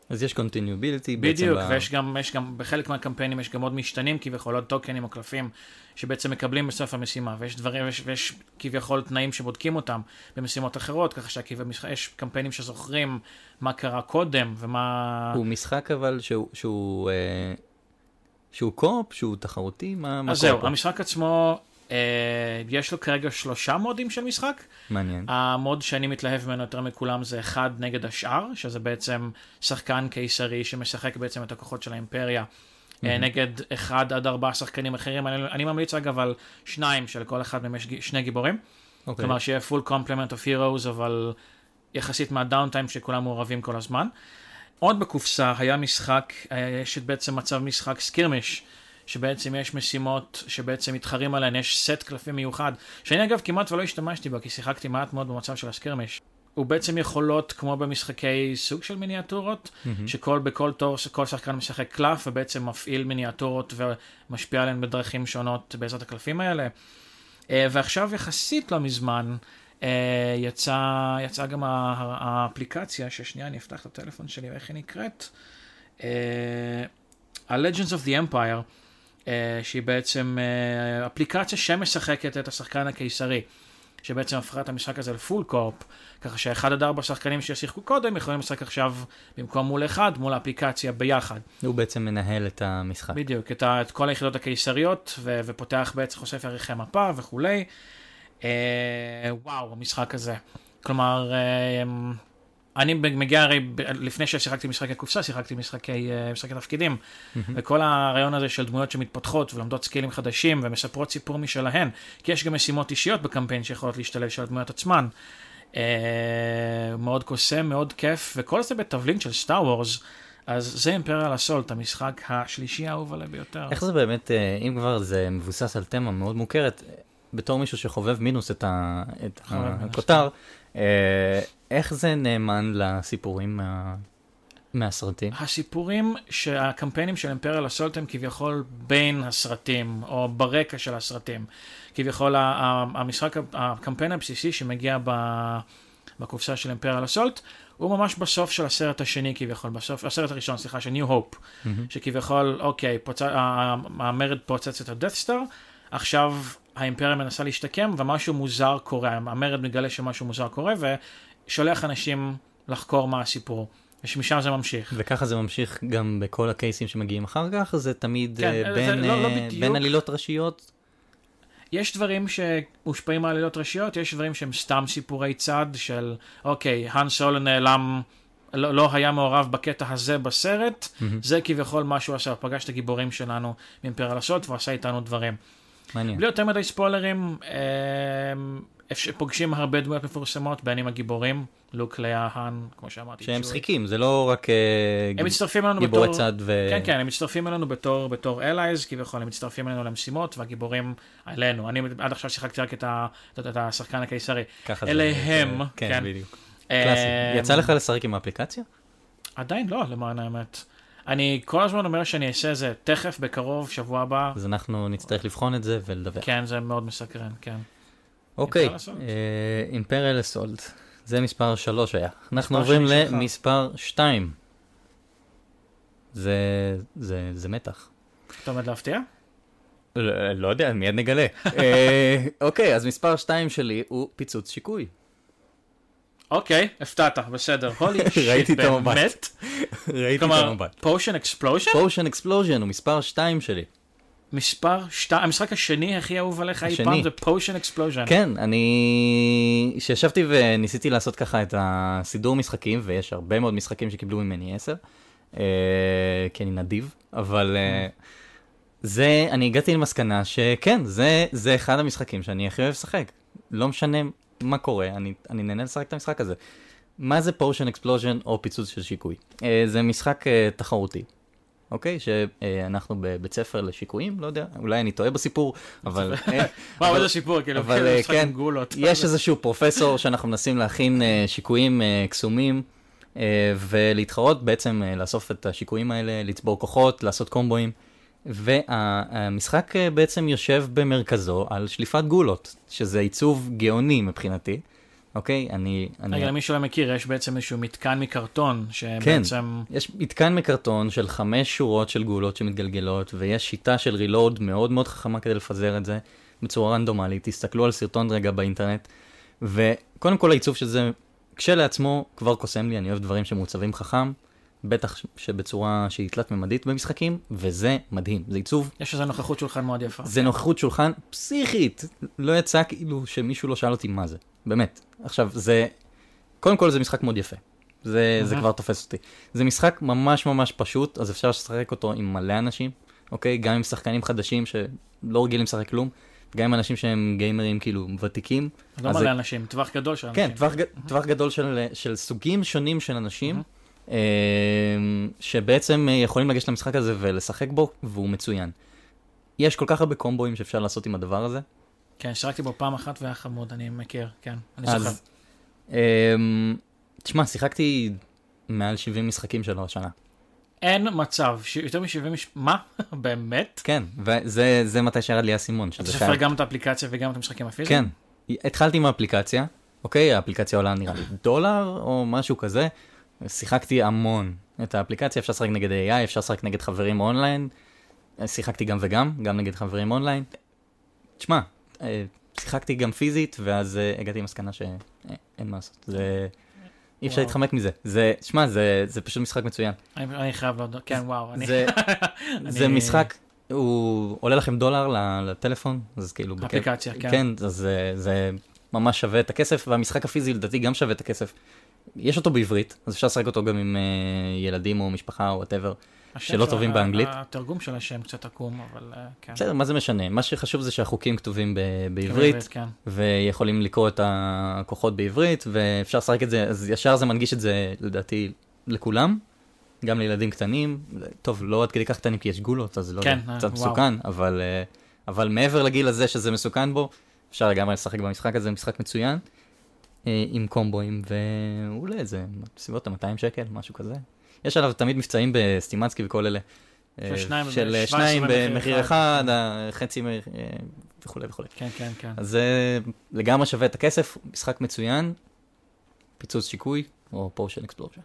S1: אז יש continuability בעצם.
S2: בדיוק, ויש גם, יש גם, בחלק מהקמפיינים יש גם עוד משתנים כביכול, עוד טוקנים או קלפים, שבעצם מקבלים בסוף המשימה, ויש דברים, ויש, ויש כביכול תנאים שבודקים אותם במשימות אחרות, ככה שיש קמפיינים שזוכרים מה קרה קודם, ומה...
S1: הוא משחק אבל שהוא- שהוא... אה, שהוא קופ, שהוא תחרותי, מה מה
S2: אז
S1: קורה
S2: זהו,
S1: פה?
S2: המשחק עצמו, אה, יש לו כרגע שלושה מודים של משחק.
S1: מעניין.
S2: המוד שאני מתלהב ממנו יותר מכולם זה אחד נגד השאר, שזה בעצם שחקן קיסרי שמשחק בעצם את הכוחות של האימפריה. אה,
S1: מהמם.
S2: נגד אחד עד ארבעה שחקנים אחרים, אני, אני ממליץ אגב על שניים שלכל אחד מהם יש שני גיבורים,
S1: אוקיי.
S2: כלומר שיהיה full complement of heroes, אבל יחסית מהדאונטיים שכולם מעורבים כל הזמן. עוד בקופסה היה משחק, אה, יש בעצם מצב משחק סקירמיש, שבעצם יש משימות שבעצם מתחרים עליהן, יש סט קלפים מיוחד, שאני אגב כמעט ולא השתמשתי בה, כי שיחקתי מעט מאוד במצב של הסקירמיש. הוא בעצם יכולות כמו במשחקי סוג של מיניאטורות,
S1: מהמם.
S2: שכל בכל תור כל שחקן משחק קלף ובעצם מפעיל מיניאטורות ומשפיע עליהן בדרכים שונות בעזרת הקלפים האלה. אה, ועכשיו יחסית לא מזמן אה, יצא, יצא גם האפליקציה, ששנייה אני אפתח את הטלפון שלי ואיך היא נקראת. אה, ה-Legends of the Empire, שהיא בעצם אה, אפליקציה שמשחקת את השחקן הקיסרי. שבעצם הפכה את המשחק הזה לפול קורפ, ככה שאחד עד ארבע שחקנים ששיחקו קודם יכולים לשחק עכשיו במקום מול אחד, מול האפליקציה ביחד.
S1: הוא בעצם מנהל את המשחק.
S2: בדיוק, את, ה, את כל היחידות הקיסריות, ו, ופותח בעצם, חושף ערכי מפה וכולי. אה, וואו, המשחק הזה. כלומר, אה, אני מגיע הרי, לפני ששיחקתי משחקי קופסה, שיחקתי משחקי, אה, משחקי תפקידים. וכל הרעיון הזה של דמויות שמתפתחות ולומדות סקילים חדשים ומספרות סיפור משלהן, כי יש גם משימות אישיות בקמפיין שיכולות להשתלב של הדמויות עצמן. אה, מאוד קוסם, מאוד כיף, וכל זה בתבלין של סטאר וורס. אז זה אימפריאל אסולט, המשחק השלישי האהוב עליי ביותר.
S1: איך זה באמת, אה, אם כבר זה מבוסס על תמה מאוד מוכרת, בתור מישהו שחובב מינוס את, הכותר, איך זה נאמן לסיפורים מה, מהסרטים?
S2: הסיפורים שהקמפיינים של אימפריאל אסולט הם כביכול בין הסרטים, או ברקע של הסרטים. כביכול המשחק, הקמפיין הבסיסי שמגיע ב- בקופסה של אימפריאל אסולט, הוא ממש בסוף של הסרט השני כביכול, בסוף, הסרט הראשון, סליחה, של New Hope,
S1: מהמם.
S2: שכביכול, אוקיי, פוצ... המרד פוצץ את הדאט סטאר, עכשיו האימפריה מנסה להשתקם ומשהו מוזר קורה, המרד מגלה שמשהו מוזר קורה ושולח אנשים לחקור מה הסיפור, ושמשם זה ממשיך.
S1: וככה זה ממשיך גם בכל הקייסים שמגיעים אחר כך, זה תמיד
S2: כן,
S1: אה,
S2: זה
S1: בין,
S2: לא- לא
S1: אה,
S2: בדיוק.
S1: בין עלילות ראשיות.
S2: יש דברים שמושפעים מעלילות ראשיות, יש דברים שהם סתם סיפורי צד של, אוקיי, האן סולו נעלם, לא, לא היה מעורב בקטע הזה בסרט,
S1: מהמם.
S2: זה כביכול מה שהוא עשה, פגש את הגיבורים שלנו מאימפריה והוא עשה איתנו דברים.
S1: מעניין.
S2: בלי יותר מדי ספוילרים, אמ, פוגשים הרבה דמויות מפורסמות, בין אם הגיבורים, לוק, לאה, האן, כמו שאמרתי.
S1: שהם. שחיקים, זה לא רק אה,
S2: הם מצטרפים אלינו
S1: גיבורי
S2: בתור...
S1: צד ו...
S2: כן, כן, הם מצטרפים אלינו בתור, בתור אלייז, כביכול, הם מצטרפים אלינו למשימות, והגיבורים עלינו. אני עד עכשיו שיחקתי רק את, ה, את, השחקן הקיסרי.
S1: ככה זה-
S2: אליהם,
S1: זה-
S2: כן.
S1: כן, בדיוק. קלאסי.
S2: אמ,
S1: יצא לך לשחק עם האפליקציה?
S2: עדיין לא, למען האמת. אני כל הזמן אומר שאני אעשה זה תכף, בקרוב, שבוע הבא.
S1: אז אנחנו נצטרך לבחון את זה ולדווח.
S2: כן, זה מאוד מסקרן, כן.
S1: אוקיי,
S2: Assault.
S1: אימפריאל אסולט, זה מספר 3 היה. אנחנו עוברים. למספר 2. זה, זה, זה מתח.
S2: אתה עומד להפתיע?
S1: לא, לא יודע, מיד נגלה. אה, אוקיי, אז מספר 2 שלי הוא פיצוץ שיקוי.
S2: אוקיי, הפתעת, בסדר.
S1: אולי המבט.
S2: באמת?
S1: ראיתי את המבט.
S2: Potion Explosion?
S1: Potion Explosion הוא מספר 2 שלי.
S2: מספר 2, המשחק השני הכי אהוב עליך אי. פעם זה Potion Explosion.
S1: כן, אני... כשישבתי וניסיתי לעשות ככה את הסידור משחקים, ויש הרבה מאוד משחקים שקיבלו ממני 10, אה, כי אני נדיב, אבל אה, זה, אני הגעתי למסקנה שכן, זה, זה אחד המשחקים שאני הכי אוהב לשחק. לא משנה מה קורה, אני, אני נהנה לשחק את המשחק הזה. מה זה Potion Explosion או פיצוץ של שיקוי? אה, זה משחק אה, תחרותי. אוקיי? שאנחנו בבית ספר לשיקויים, לא יודע, אולי אני טועה בסיפור, אבל...
S2: וואו, איזה סיפור, כאילו,
S1: אבל,
S2: משחק
S1: כן,
S2: גולות.
S1: יש איזשהו פרופסור שאנחנו מנסים להכין אה, שיקויים אה, קסומים ולהתחרות, בעצם לאסוף את השיקויים האלה, לצבור כוחות, לעשות קומבואים. והמשחק אה, בעצם יושב במרכזו על שליפת גולות, שזה עיצוב גאוני מבחינתי. אוקיי, אני... אני...
S2: רגע, למי שלא מכיר, יש בעצם איזשהו מתקן מקרטון,
S1: כן.
S2: שבעצם...
S1: יש מתקן מקרטון של חמש שורות של גאולות שמתגלגלות, ויש שיטה של רילוד מאוד מאוד חכמה כדי לפזר את זה בצורה רנדומלית. תסתכלו על סרטון רגע באינטרנט, וקודם כל העיצוב של זה כשלעצמו כבר קוסם לי, אני אוהב דברים שמעוצבים חכם, בטח שבצורה שהיא תלת-ממדית במשחקים, וזה מדהים. זה עיצוב,
S2: יש איזו נוכחות שולחן מאוד יפה.
S1: זה נוכחות שולחן פסיכית. לא יצא כאילו שמישהו לא שאל אותי מה זה, באמת. עכשיו, זה, קודם כל זה משחק מאוד יפה. זה, זה
S2: אהה.
S1: כבר תופס אותי. זה משחק ממש ממש פשוט, אז אפשר לשחק אותו עם מלא אנשים, אוקיי? גם עם שחקנים חדשים שלא רגילים לשחק כלום, גם עם אנשים שהם גיימרים כאילו ותיקים.
S2: לא מלא
S1: זה-
S2: אנשים, טווח גדול של אנשים.
S1: כן, טווח, טווח גדול של, של סוגים שונים של אנשים, שבעצם אה, יכולים לגשת למשחק הזה ולשחק בו, והוא מצוין. יש כל כך הרבה קומבואים שאפשר לעשות עם הדבר הזה.
S2: כן, שיחקתי בו פעם אחת והיה חמוד, אני מכיר, כן. אני
S1: אז,
S2: זוכר.
S1: אמ, תשמע, שיחקתי מעל 70 משחקים שלו השנה.
S2: אין מצב, ש- יותר מ-70... מש- מה? באמת?
S1: כן, וזה זה מתי שירד לי האסימון,
S2: אתה
S1: שזה
S2: סופר
S1: חייב.
S2: גם את האפליקציה וגם את המשחקים הפיזיים?
S1: כן, התחלתי עם האפליקציה, אוקיי, האפליקציה עולה נראה לי דולר או משהו כזה. שיחקתי המון את האפליקציה, אפשר לשחק נגד AI, אפשר לשחק נגד חברים אונליין. שיחקתי גם וגם, גם נגד חברים אונליין. תשמע, אה, שיחקתי גם פיזית, ואז אה, הגעתי למסקנה שאין מה לעשות. זה... אי אפשר. להתחמק מזה. זה, שמע, זה, זה פשוט משחק מצוין.
S2: אני, אני חייב להודות, כן, וואו. אני,
S1: זה, זה
S2: אני-
S1: משחק, הוא עולה לכם דולר לטלפון, אז כאילו...
S2: אפליקציה, כן.
S1: כן, אז זה, זה ממש שווה את הכסף, והמשחק הפיזי לדעתי גם שווה את הכסף. יש אותו בעברית, אז אפשר לשחק אותו גם עם אה, ילדים או משפחה או
S2: whatever.
S1: שלא
S2: של
S1: טובים באנגלית.
S2: התרגום של השם קצת עקום, אבל אה, כן.
S1: בסדר, מה זה משנה? מה שחשוב זה שהחוקים כתובים ב- בעברית,
S2: כן.
S1: ויכולים לקרוא את הכוחות בעברית, ואפשר לשחק את זה, אז ישר זה מנגיש את זה לדעתי לכולם, גם לילדים קטנים. טוב, לא עד כדי כך קטנים כי יש גולות, אז לא
S2: כן,
S1: יודע,
S2: אה,
S1: קצת
S2: וואו.
S1: מסוכן, אבל, אה, אבל מעבר לגיל הזה שזה מסוכן בו, אפשר לגמרי לשחק במשחק הזה, משחק מצוין, עם קומבואים, והוא עולה איזה בסביבות ה-200 שקל, משהו כזה. יש עליו תמיד מבצעים בסטימצקי וכל אלה.
S2: של
S1: אה,
S2: שניים-
S1: של אה,
S2: 17
S1: שניים
S2: במחיר אחד.
S1: אה, חצי מ- אה, וכולי וכולי.
S2: כן, כן, כן.
S1: אז זה לגמרי שווה את הכסף, משחק מצוין, פיצוץ שיקוי, או Potion Explosion.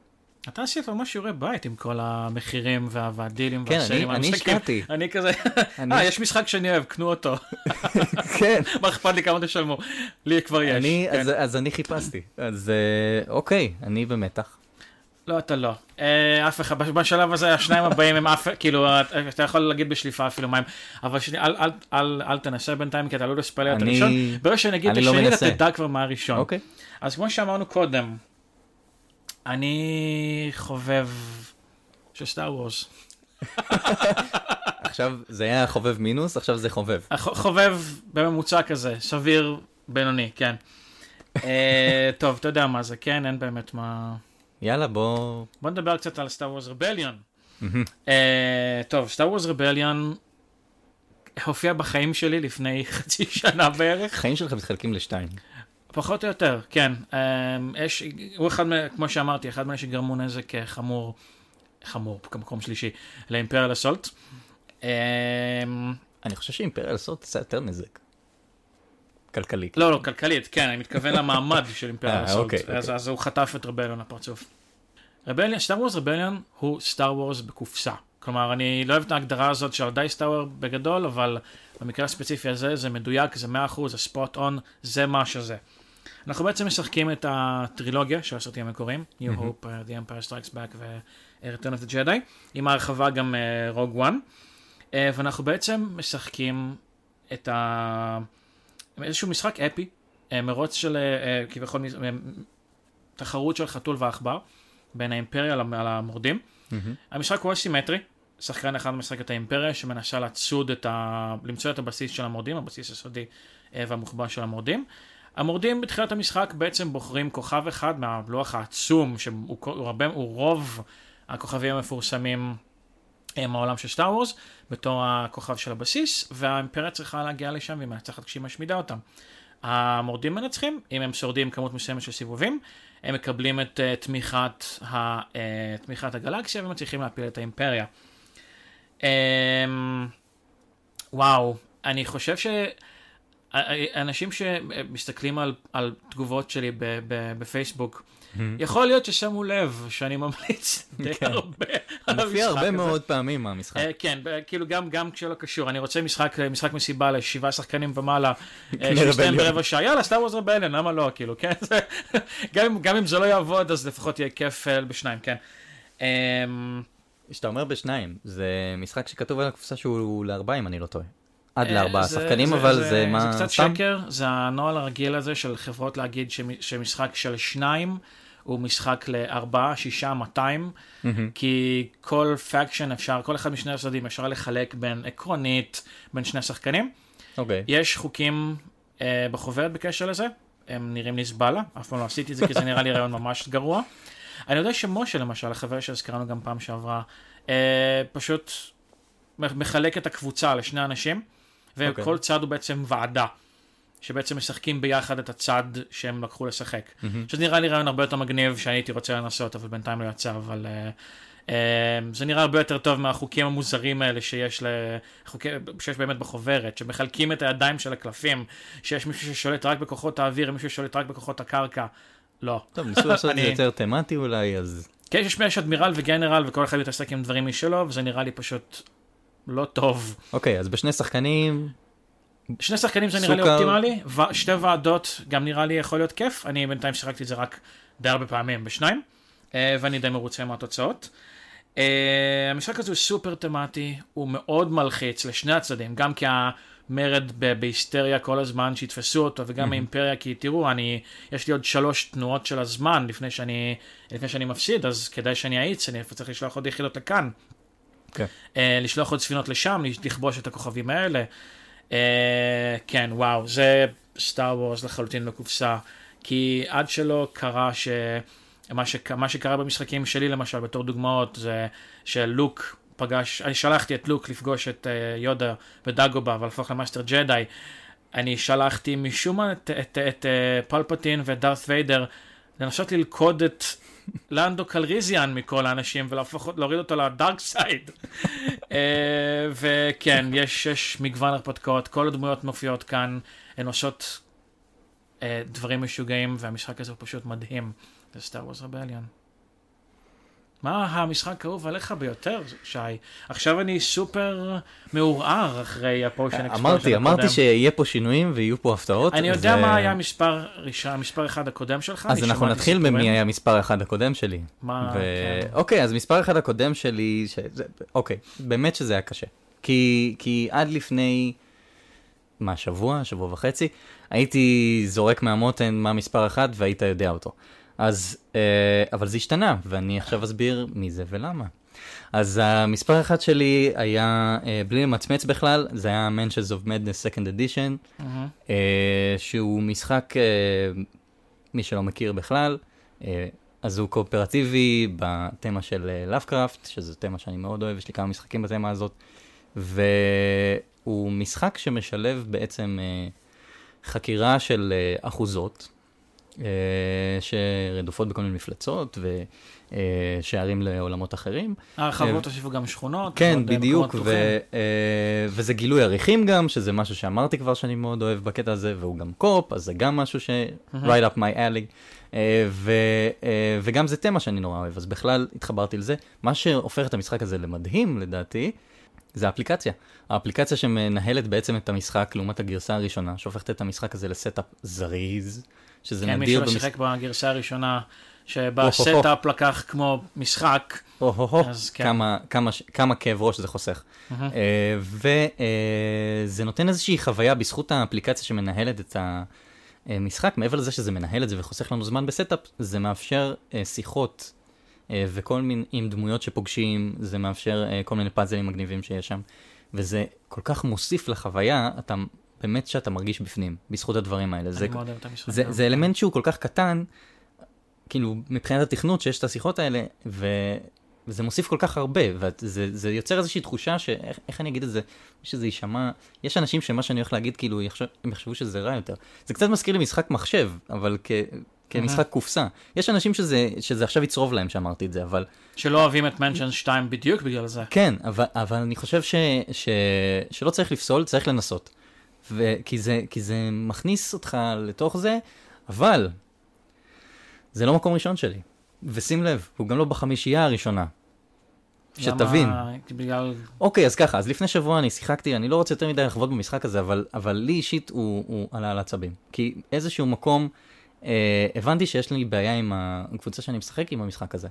S2: אתה עשית ממש שיעורי בית עם כל המחירים וה- והדילים
S1: כן, אני-. השקעתי.
S2: אני כזה, אה, יש משחק שאני אוהב, קנו אותו.
S1: כן.
S2: מה אכפת לי כמה תשלמו? לי כבר יש.
S1: אני,
S2: כן.
S1: אז, אז אני חיפשתי, אז אה, אוקיי, אני במתח.
S2: לא, אתה לא. אה, אף אחד, בשלב הזה השניים הבאים הם אף, כאילו, אתה- יכול להגיד בשליפה אפילו מה הם, אבל שני, אל, אל, אל, אל תנסה בינתיים, כי אתה עלול לספלר את
S1: אני-
S2: הראשון. ברגע שנגיד את
S1: אני לא
S2: השני, אתה. תדע כבר מה הראשון.
S1: אוקיי.
S2: אז כמו שאמרנו קודם, אני חובב של סטאר וורס.
S1: עכשיו זה היה חובב מינוס, עכשיו זה חובב.
S2: חובב בממוצע כזה, סביר, בינוני, כן. אה, טוב, אתה יודע מה זה, כן? אין באמת מה...
S1: יאללה, בוא...
S2: בוא נדבר קצת על סטאר וורס רבליון.
S1: מהמם.
S2: טוב, סטאר וורס רבליון הופיע בחיים שלי לפני חצי שנה בערך.
S1: החיים שלך מתחלקים לשתיים.
S2: פחות או יותר, כן. אה, יש, הוא אחד, כמו שאמרתי, אחד מאלה שגרמו נזק אה, חמור, חמור, במקום שלישי, לאימפריאל אסולט. אה,
S1: אני חושב שאימפריאל סוט עשה יותר נזק. כלכלית.
S2: לא, לא, כלכלית, כן, אני מתכוון למעמד של אימפריאל
S1: אה,
S2: אסולט.
S1: אוקיי,
S2: אז,
S1: אוקיי.
S2: אז הוא חטף את רבליון לפרצוף. רבליון, סטאר וורס רבליון הוא סטאר וורס בקופסה. כלומר, אני לא אוהב את ההגדרה הזאת של דייס טאוור בגדול, אבל במקרה הספציפי הזה זה מדויק, זה 100%, זה ספוט און, זה מה שזה. אנחנו בעצם משחקים את הטרילוגיה של הסרטים המקוריים, New
S1: מהמם.
S2: Hope, uh, The Empire Strikes Back ו-Return of the Jedi, עם ההרחבה גם רוג uh, וואן, uh, ואנחנו בעצם משחקים את ה... איזשהו משחק אפי, uh, מרוץ של uh, כביכול מ- מ- תחרות של חתול ועכבר, בין האימפריה למ- למורדים.
S1: מהמם.
S2: המשחק הוא אסימטרי, שחקן אחד משחק את האימפריה שמנסה לצוד את ה... למצוא את הבסיס של המורדים, הבסיס הסודי אה, והמוחבא של המורדים. המורדים בתחילת המשחק בעצם בוחרים כוכב אחד מהלוח העצום, שהוא הוא הרבה, הוא רוב הכוכבים המפורסמים אה, מהעולם של סטאר וורס, בתור הכוכב של הבסיס, והאימפריה צריכה להגיע לשם והיא מנצחת כשהיא משמידה אותם. המורדים מנצחים, אם הם שורדים כמות מסוימת של סיבובים, הם מקבלים את uh, תמיכת, ה, uh, תמיכת הגלקסיה ומצליחים להפיל את האימפריה. Um, וואו, אני חושב שאנשים שמסתכלים על, על תגובות שלי ב, ב, בפייסבוק,
S1: מהמם.
S2: יכול להיות ששמו לב שאני ממליץ די
S1: כן.
S2: הרבה על
S1: הוא מופיע
S2: המשחק
S1: הרבה
S2: הזה.
S1: מאוד פעמים המשחק.
S2: אה, כן, כאילו גם, גם כשלא קשור, אני רוצה משחק, משחק מסיבה לשבעה שחקנים ומעלה, אה,
S1: Rebellion.
S2: ברבע שעה, יאללה, Star Wars Rebellion, למה לא, כאילו, כן? גם, אם- גם אם זה לא יעבוד, אז לפחות יהיה כיף אה, בשניים, כן. אמ,
S1: כשאתה אומר בשניים, זה משחק שכתוב על הקופסה שהוא לארבעה אם אני לא טועה. עד
S2: אה,
S1: לארבעה
S2: זה-
S1: שחקנים, אבל זה מה...
S2: זה קצת
S1: סתם?
S2: שקר, זה הנוהל הרגיל הזה של חברות להגיד שמ- שמשחק של שניים הוא משחק לארבעה, שישה, 200,
S1: מהמם.
S2: כי כל faction אפשר, כל אחד משני הצדדים אפשר לחלק בין עקרונית, בין שני שחקנים.
S1: אוקיי.
S2: יש חוקים אה, בחוברת בקשר לזה, הם נראים נסבלה, אף פעם לא עשיתי את זה כי זה נראה לי רעיון ממש גרוע. אני יודע שמשה למשל, החבר שהזכרנו גם פעם שעברה, אה, פשוט מחלק את הקבוצה לשני אנשים, וכל
S1: אוקיי.
S2: צד הוא בעצם ועדה, שבעצם משחקים ביחד את הצד שהם לקחו לשחק.
S1: מהמם.
S2: שזה נראה לי רעיון הרבה יותר מגניב שהייתי רוצה לנסות, אבל בינתיים לא יצא, אבל... אה, זה נראה הרבה יותר טוב מהחוקים המוזרים האלה שיש, לחוקי, שיש באמת בחוברת, שמחלקים את הידיים של הקלפים, שיש מישהו ששולט רק בכוחות האוויר, מישהו ששולט רק בכוחות הקרקע. לא.
S1: טוב, ניסו לעשות את זה יותר תמטי אולי, אז...
S2: כן, יש אדמירל וגנרל, וכל אחד מתעסק עם דברים משלו, וזה נראה לי פשוט לא טוב.
S1: אוקיי, אז בשני שחקנים...
S2: שני שחקנים זה נראה לי אופטימלי, שתי ועדות גם נראה לי יכול להיות כיף, אני בינתיים שיחקתי את זה רק די הרבה פעמים בשניים, אה, ואני די מרוצה מהתוצאות. Uh, המשחק הזה הוא סופר תמטי, הוא מאוד מלחיץ לשני הצדדים, גם כי המרד בהיסטריה כל הזמן שיתפסו אותו, וגם mm-hmm. האימפריה, כי תראו, אני, יש לי עוד שלוש תנועות של הזמן לפני שאני, לפני שאני מפסיד, אז כדאי שאני אאיץ, אני צריך לשלוח עוד יחידות לכאן.
S1: כן.
S2: Uh, לשלוח עוד ספינות לשם, לכבוש את הכוכבים האלה. Uh, כן, וואו, זה Star Wars לחלוטין בקופסה, כי עד שלא קרה ש... מה, ש... מה שקרה במשחקים שלי למשל, בתור דוגמאות, זה שלוק פגש, אני שלחתי את לוק לפגוש את אה, יודה בדאגובה ולהפוך ל master Jedi. אני שלחתי משום מה את, את, את אה, פלפטין ודארת ויידר לנסות ללכוד את לנדו קלריזיאן מכל האנשים ולהוריד אותו ל dark side. אה, וכן, יש, יש מגוון הרפתקאות, כל הדמויות מופיעות כאן, הן עושות אה, דברים משוגעים והמשחק הזה הוא פשוט מדהים. זה Star Wars Rebellion. מה המשחק האהוב עליך ביותר, שי? עכשיו אני סופר מעורער אחרי ה
S1: Potion Explosion אמרתי, אמרתי שיהיה פה שינויים ויהיו פה הפתעות.
S2: אני יודע מה היה המספר ראשון, המספר אחד הקודם שלך.
S1: אז אנחנו נתחיל במי היה מספר אחד הקודם שלי.
S2: מה, כן.
S1: אוקיי, אז מספר אחד הקודם שלי, אוקיי, באמת שזה היה קשה. כי עד לפני, מה, שבוע, שבוע וחצי, הייתי זורק מהמותן מה מספר אחד והיית יודע אותו. אז, אה, אבל זה השתנה, ואני עכשיו אסביר מי זה ולמה. אז המספר אחד שלי היה, אה, בלי למצמץ בכלל, זה היה Mansions of Madness Second Edition, mm-hmm. שהוא משחק, מי שלא מכיר בכלל, אז הוא קואופרטיבי בתמה של לאבקראפט, שזו תמה שאני מאוד אוהב, יש לי כמה משחקים בתמה הזאת, והוא משחק שמשלב בעצם חקירה של אחוזות. אה, שרדופות בכל מיני מפלצות ושערים לעולמות אחרים.
S2: הרחבות הוסיפו גם שכונות.
S1: כן, בדיוק, ו, אה, וזה גילוי עריכים גם, שזה משהו שאמרתי כבר שאני מאוד אוהב בקטע הזה, והוא גם קופ, אז זה גם משהו ש... right up my alley. אה, ו, וגם זה תמה שאני נורא אוהב, אז בכלל התחברתי לזה. מה שהופך את המשחק הזה למדהים, לדעתי, זה האפליקציה. האפליקציה שמנהלת בעצם את המשחק לעומת הגרסה הראשונה, שהופכת את המשחק הזה ל setup זריז. שזה
S2: כן,
S1: נדיר.
S2: כן, מישהו שיחק בגרסה הראשונה, שב setup לקח כמו משחק.
S1: אז כן. כמה, כמה, כמה כאב ראש זה חוסך. וזה נותן איזושהי חוויה בזכות האפליקציה שמנהלת את המשחק, מעבר לזה שזה מנהל את זה וחוסך לנו זמן ב setup, זה מאפשר אה, שיחות אה, וכל מיני, עם דמויות שפוגשים, זה מאפשר אה, כל מיני פאזלים מגניבים שיש שם. וזה כל כך מוסיף לחוויה, אתה באמת שאתה מרגיש בפנים, בזכות הדברים האלה. זה. זה, זה אלמנט שהוא כל כך קטן, כאילו, מבחינת התכנות שיש את השיחות האלה, ו... וזה מוסיף כל כך הרבה, וזה יוצר איזושהי תחושה שאיך אני אגיד את זה, שזה יישמע, יש אנשים שמה שאני הולך להגיד, כאילו, יחשב, הם יחשבו שזה רע יותר. זה קצת מזכיר לי משחק מחשב, אבל כ, כמשחק קופסה. יש אנשים שזה, שזה עכשיו יצרוב להם שאמרתי את זה, אבל...
S2: שלא אוהבים את מנשן 2 בדיוק בגלל זה.
S1: כן, אבל, אבל אני חושב ש, ש, שלא צריך לפסול, צריך לנסות. ו- כי, זה, כי זה מכניס אותך לתוך זה, אבל זה לא מקום ראשון שלי. ושים לב, הוא גם לא בחמישייה הראשונה. שתבין.
S2: בגלל...
S1: אוקיי, אז ככה, אז לפני שבוע אני שיחקתי, אני לא רוצה יותר מדי לחוות במשחק הזה, אבל, אבל לי אישית הוא, הוא עלה על עצבים. כי איזשהו מקום, הבנתי שיש לי בעיה עם הקבוצה שאני משחק עם המשחק הזה.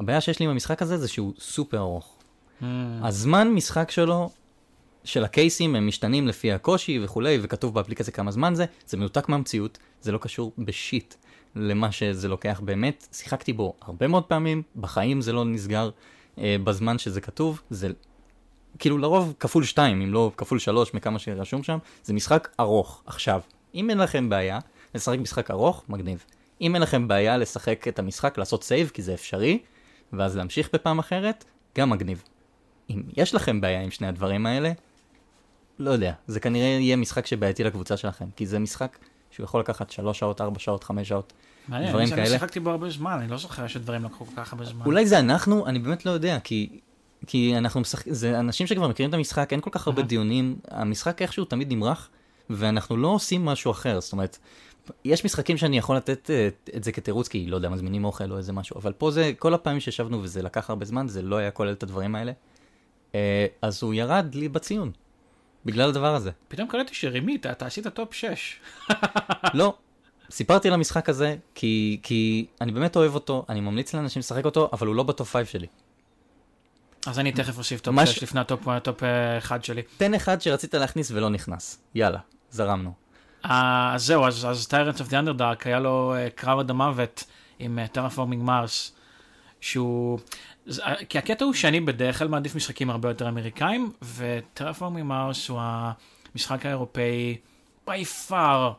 S1: הבעיה שיש לי עם המשחק הזה זה שהוא סופר ארוך. Mm. הזמן משחק שלו של הקייסים הם משתנים לפי הקושי וכולי, וכתוב באפליקציה כמה זמן זה, זה מנותק מהמציאות, זה לא קשור בשיט למה שזה לוקח באמת. שיחקתי בו הרבה מאוד פעמים, בחיים זה לא נסגר אה, בזמן שזה כתוב, זה כאילו לרוב כפול שתיים, אם לא כפול שלוש מכמה שרשום שם, זה משחק ארוך. עכשיו, אם אין לכם בעיה לשחק משחק ארוך, מגניב. אם אין לכם בעיה לשחק את המשחק, לעשות סייב, כי זה אפשרי, ואז להמשיך בפעם אחרת, גם מגניב. אם יש לכם בעיה עם שני הדברים האלה, לא יודע, זה כנראה יהיה משחק שבעייתי לקבוצה שלכם, כי זה משחק שהוא יכול לקחת 3 שעות, 4 שעות, 5 שעות.
S2: מעניין,
S1: דברים
S2: אני
S1: כאלה.
S2: שיחקתי בו הרבה זמן, אני לא זוכר שדברים לקחו כל כך הרבה זמן.
S1: אולי זה אנחנו, אני באמת לא יודע, כי, כי אנחנו משחקים, זה אנשים שכבר מכירים את המשחק, אין כל כך הרבה. דיונים, המשחק איכשהו תמיד נמרח, ואנחנו לא עושים משהו אחר, זאת אומרת, יש משחקים שאני יכול לתת אה, את זה כתירוץ, כי לא יודע, מזמינים אוכל או איזה משהו, אבל פה זה, כל הפעמים שישבנו וזה לקח הרבה זמן, זה לא היה כולל את הדברים האלה, אה, אז הוא ירד לי בציון, בגלל הדבר הזה.
S2: פתאום קלטתי שרימית, אתה עשית טופ 6.
S1: לא, סיפרתי על המשחק הזה, כי, כי אני באמת אוהב אותו, אני ממליץ לאנשים לשחק אותו, אבל הוא לא ב-top 5 שלי.
S2: אז אני תכף אוסיף top
S1: מה
S2: 6
S1: ש-
S2: לפני ה-top top 1 שלי.
S1: תן אחד שרצית להכניס ולא נכנס. יאללה, זרמנו.
S2: אה, אז זהו, אז, אז Tyrants of the Underdark היה לו אה, קרב עד המוות עם Terraforming Mars, שהוא... אה, כי הקטע הוא שאני בדרך כלל מעדיף משחקים הרבה יותר אמריקאים, וטרפורמינג מרס הוא המשחק האירופאי by far,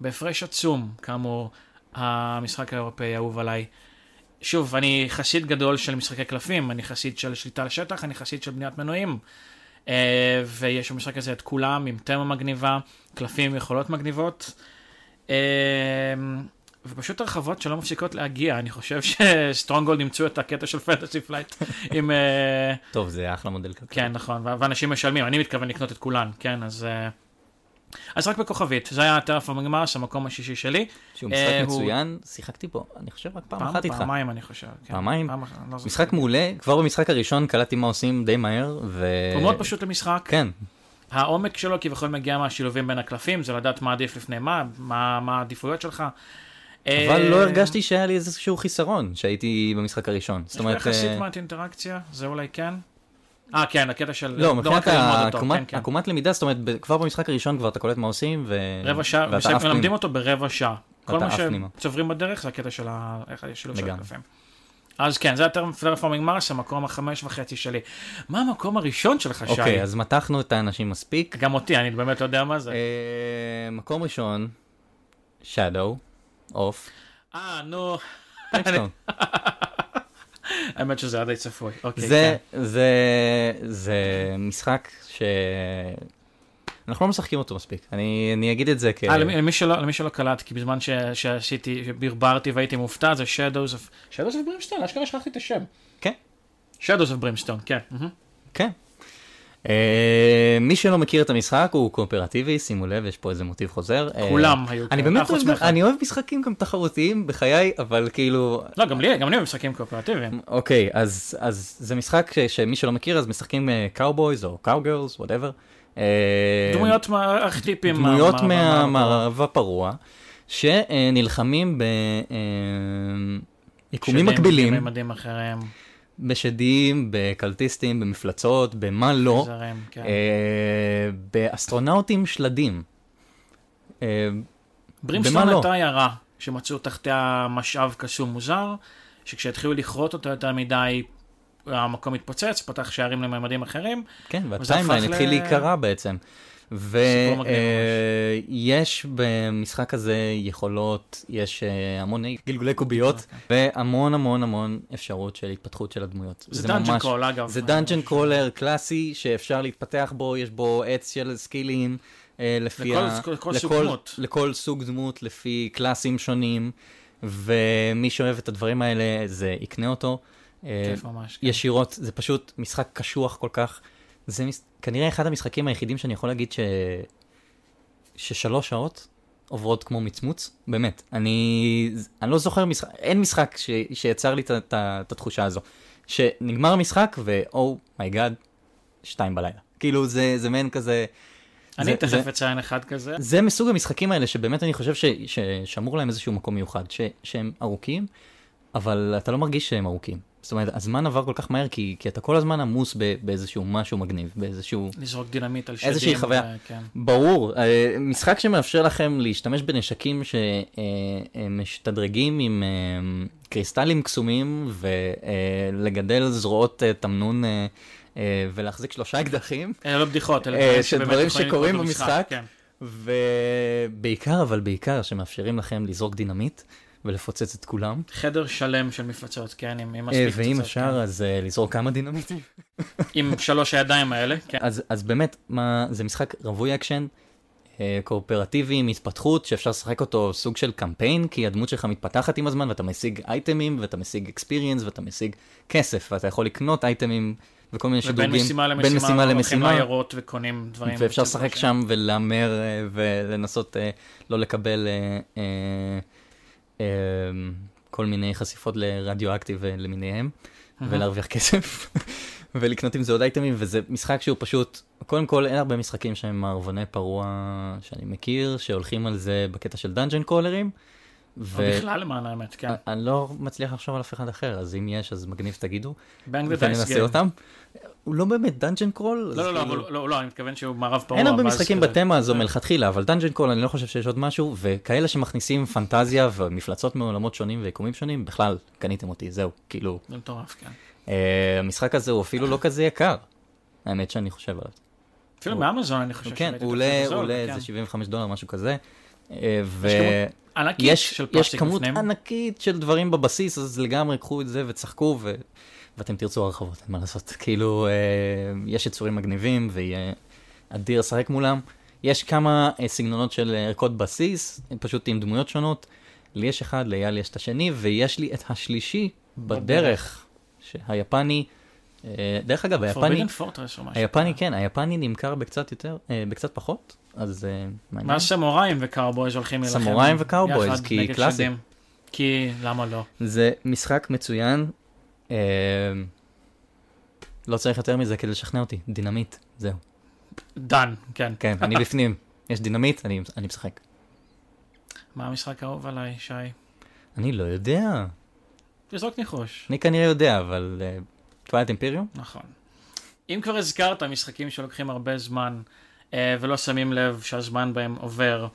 S2: בהפרש עצום, כאמור, המשחק האירופאי האהוב עליי. שוב, אני חסיד גדול של משחקי קלפים, אני חסיד של שליטה על שטח, אני חסיד של בניית מנועים. Uh, ויש במשחק הזה את כולם עם תמה מגניבה, קלפים עם יכולות מגניבות. Uh, ופשוט הרחבות שלא מפסיקות להגיע, אני חושב ש-Stronghold אימצו את הקטע של Fantasy Flight עם... uh,
S1: טוב, זה אחלה מודל כלכלי.
S2: כן, נכון, ואנשים משלמים, אני מתכוון לקנות את כולן, כן, אז... uh, אז רק בכוכבית, זה היה Terraforming Mars, המקום השישי שלי.
S1: שהוא משחק
S2: אה, הוא-
S1: מצוין, שיחקתי בו, אני חושב רק פעם
S2: פעם,
S1: אחת איתך.
S2: פעמיים אני חושב. כן.
S1: פעמיים?
S2: פעם לא.
S1: משחק מעולה, כבר במשחק הראשון קלטתי מה עושים די מהר, ו...
S2: הוא מאוד פשוט למשחק.
S1: כן,
S2: העומק שלו כביכול מגיע מהשילובים בין הקלפים, זה לדעת מה עדיף לפני מה, מה, העדיפויות שלך.
S1: אבל
S2: אה,
S1: לא הרגשתי שהיה לי איזשהו חיסרון שהייתי במשחק הראשון. זאת
S2: יש לו
S1: אומרת,
S2: יחסית
S1: אה,
S2: מעט אינטראקציה, זה אולי כן. אה, כן, הקטע של...
S1: לא, מבחינת
S2: אותו,
S1: העקומת-
S2: כן, כן.
S1: עקומת למידה, זאת אומרת, כבר במשחק הראשון כבר אתה קולט מה עושים, ו...
S2: רבע שעה, מלמדים. אותו ברבע שעה. כל מה. שצוברים בדרך זה הקטע של השילוב של. הקלפים. אז כן, זה הטרפורמינג מרס, המקום החמש וחצי שלי. מה המקום הראשון שלך, שי?
S1: אוקיי, אז מתחנו את האנשים מספיק.
S2: גם אותי, אני באמת לא יודע מה זה.
S1: אה, מקום ראשון, Shadow, אוף,
S2: אה, נו. האמת שזה היה די צפוי. אוקיי,
S1: זה,
S2: כן.
S1: זה, זה משחק ש... אנחנו לא משחקים אותו מספיק. אני, אני אגיד את זה כ...
S2: אה, למי, למי, שלא, למי שלא קלט, כי בזמן ש, שעשיתי, שברברתי והייתי מופתע, זה Shadows of... Shadows of Brimstone, אשכרה שכחתי את השם.
S1: כן.
S2: Shadows of Brimstone, כן. מהמם.
S1: כן. אה, מי שלא מכיר את המשחק הוא קואופרטיבי, שימו לב, יש פה איזה מוטיב חוזר. אה,
S2: כולם היו
S1: אני באמת
S2: אה,
S1: אוהב. אני אוהב משחקים גם תחרותיים בחיי, אבל כאילו,
S2: לא, גם לי, גם לי במשחקים קואופרטיביים.
S1: אוקיי, אז, אז זה משחק ש, שמי שלא מכיר, אז משחקים קאובויז או cowgirls, whatever.
S2: דמויות מה- ארכיטיפים.
S1: דמויות
S2: מה- מה- מה-
S1: מהמערב הפרוע, שנלחמים ביקומים מקבילים,
S2: בממדים אחרים.
S1: בשדים, בקלטיסטים, במפלצות, במה לא,
S2: זרים, כן.
S1: אה, באסטרונאוטים שלדים. אה,
S2: ברימסטון
S1: לא?
S2: הייתה עיירה שמצאו תחתיה משאב קסום מוזר, שכשהתחילו לכרות אותו יותר מדי, המקום התפוצץ, פתח שערים לממדים אחרים.
S1: כן, והטיימליין
S2: הפך ל-
S1: התחיל להיקרע בעצם. ויש במשחק הזה יכולות, יש אה, המון גלגולי קוביות, והמון המון המון אפשרות של התפתחות של הדמויות.
S2: זה
S1: dungeon
S2: crawl, אגב.
S1: זה dungeon crawler קלאסי שאפשר להתפתח בו, יש בו עץ של סקילים. אה, לפי
S2: לכל-
S1: ה...
S2: לכל סוג
S1: לכל-
S2: דמות.
S1: לכל סוג דמות, לפי קלאסים שונים, ומי שאוהב את הדברים האלה, זה יקנה אותו. אה,
S2: כיף ממש. כן.
S1: ישירות, זה פשוט משחק קשוח כל כך. זה מש... כנראה אחד המשחקים היחידים שאני יכול להגיד ש... ששלוש שעות עוברות כמו מצמוץ, באמת. אני, אני לא זוכר משחק, אין משחק ש... שיצר לי את, התחושה הזו. שנגמר המשחק ו-oh my god, שתיים בלילה. כאילו זה, זה מעין כזה...
S2: אני תכף אציין אחד כזה.
S1: זה מסוג המשחקים האלה שבאמת אני חושב ש, ש, שמור להם איזשהו מקום מיוחד, ש, שהם ארוכים, אבל אתה לא מרגיש שהם ארוכים. זאת אומרת, הזמן עבר כל כך מהר כי, כי אתה כל הזמן עמוס ב, באיזשהו משהו מגניב, באיזשהו...
S2: לזרוק דינמיט על שדים.
S1: איזושהי חוויה.
S2: ו- כן.
S1: ברור, אה, משחק שמאפשר לכם להשתמש בנשקים שמשתדרגים עם אה, קריסטלים קסומים ולגדל זרועות אה, תמנון אה, אה, ולהחזיק שלושה אקדחים.
S2: אלה לא בדיחות, אלה
S1: אה,
S2: דברים שבאמת יכולים
S1: שקורים במשחק.
S2: כן.
S1: ובעיקר, אבל בעיקר, שמאפשרים לכם לזרוק דינמיט ולפוצץ את כולם.
S2: חדר שלם של מפלצות, כן, עם עם מספיק
S1: ואם
S2: פצצות,
S1: אפשר, אז אה, לזרוק כמה דינמיטים.
S2: עם שלוש הידיים האלה, כן.
S1: אז, אז באמת, מה, זה משחק רווי אקשן, אה, קואופרטיבי עם התפתחות שאפשר לשחק אותו סוג של קמפיין, כי הדמות שלך מתפתחת עם הזמן ואתה משיג אייטמים ואתה משיג אקספיריאנס ואתה משיג כסף ואתה יכול לקנות אייטמים וכל מיני שדרוגים.
S2: ובין משימה למשימה,
S1: בין משימה
S2: הולכים
S1: למשימה.
S2: לעיירות וקונים דברים.
S1: ואפשר לשחק שם ולהמר אה, ולנסות לא לקבל כל מיני חשיפות לרדיואקטיב למיניהם, ולהרוויח כסף, ולקנות עם זה עוד אייטמים, וזה משחק שהוא פשוט, קודם כל אין הרבה משחקים שהם מערבון פרוע שאני מכיר, שהולכים על זה בקטע של dungeon crawler
S2: ים.
S1: או
S2: בכלל למען האמת, כן.
S1: אני לא מצליח לחשוב על אף אחד אחר, אז אם יש, אז מגניב תגידו,
S2: Bang ו-Dice
S1: וננסה אותם. הוא לא באמת dungeon crawl? אז
S2: לא, לא, לא, לא, לא, אני מתכוון שהוא מערב פרוע.
S1: אין הרבה משחקים בתמה הזו מלכתחילה, אבל dungeon crawl אני לא חושב שיש עוד משהו, וכאלה שמכניסים פנטזיה ומפלצות מעולמות שונים ויקומים שונים, בכלל, קניתם אותי, זהו, כאילו,
S2: זה מטורף, כן.
S1: אה, המשחק הזה הוא אפילו לא כזה יקר, האמת שאני חושב עליו.
S2: אפילו מאמזון אני חושב
S1: כן, הוא עולה,
S2: כן.
S1: איזה 75 דולר, משהו כזה, אה, ויש כמות. ענקית של דברים בבסיס, אז לגמרי קחו את זה וצחקו. ואתם תרצו הרחבות, אין מה לעשות. כאילו, אה, יש יצורים מגניבים, ויהיה אדיר לשחק מולם. יש כמה אה, סגנונות של ערכות בסיס, פשוט עם דמויות שונות. לי יש אחד, לאייל יש את השני, ויש לי את השלישי בדרך, שהיפני, אה, דרך אגב, היפני. היפני כן, היפני נמכר בקצת יותר, אה, בקצת פחות, אז אה, מעניין.
S2: מה סמוראים וקאובויז הולכים להילחם?
S1: סמוראים וקאובויז, כי קלאסי.
S2: כי למה לא?
S1: זה משחק מצוין, לא צריך יותר מזה כדי לשכנע אותי, דינמיט, זהו.
S2: דן, כן.
S1: כן, אני בפנים, יש דינמיט, אני, אני משחק.
S2: מה המשחק האהוב עליי, שי?
S1: אני לא יודע,
S2: תזרוק ניחוש.
S1: אני כנראה יודע, אבל טווילט אימפריום?
S2: נכון. אם כבר הזכרת משחקים שלוקחים הרבה זמן אה, ולא שמים לב שהזמן בהם עובר,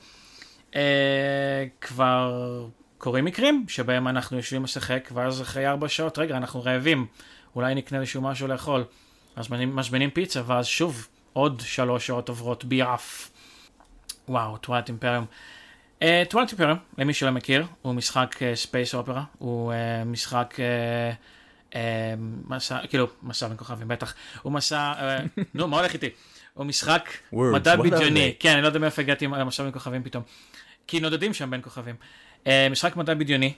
S2: אה, כבר קורים מקרים שבהם אנחנו יושבים לשחק ואז אחרי ארבע שעות, רגע, אנחנו רעבים, אולי נקנה איזשהו משהו לאכול. אז מזמינים- מזמינים פיצה ואז שוב עוד שלוש שעות עוברות ביעף. וואו, Twilight Imperium. Twilight Imperium, למי שלא מכיר, הוא משחק space opera, הוא אה, משחק... אה, אה, מסע, כאילו, מסע בין כוכבים, בטח. הוא מסע, אה, נו, מה הולך איתי? הוא משחק מדע בדיוני. כן, אני לא יודע מאיפה הגעתי עם המסע בין כוכבים פתאום. כי נודדים שם בין כוכבים. אה, משחק מדע בדיוני,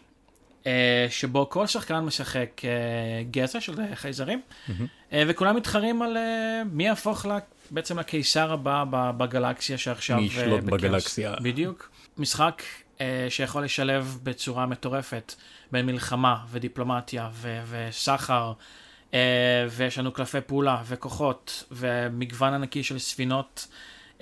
S2: אה, שבו כל שחקן משחק אה, גזע של חייזרים. אה, וכולם מתחרים על אה, מי יהפוך ל- בעצם לקיסר הבא בגלקסיה שעכשיו...
S1: מי ישלוט
S2: בכאוס.
S1: בגלקסיה.
S2: בדיוק. משחק אה, שיכול לשלב בצורה מטורפת בין מלחמה ודיפלומטיה ו- וסחר, ויש לנו קלפי פעולה וכוחות ומגוון ענקי של ספינות.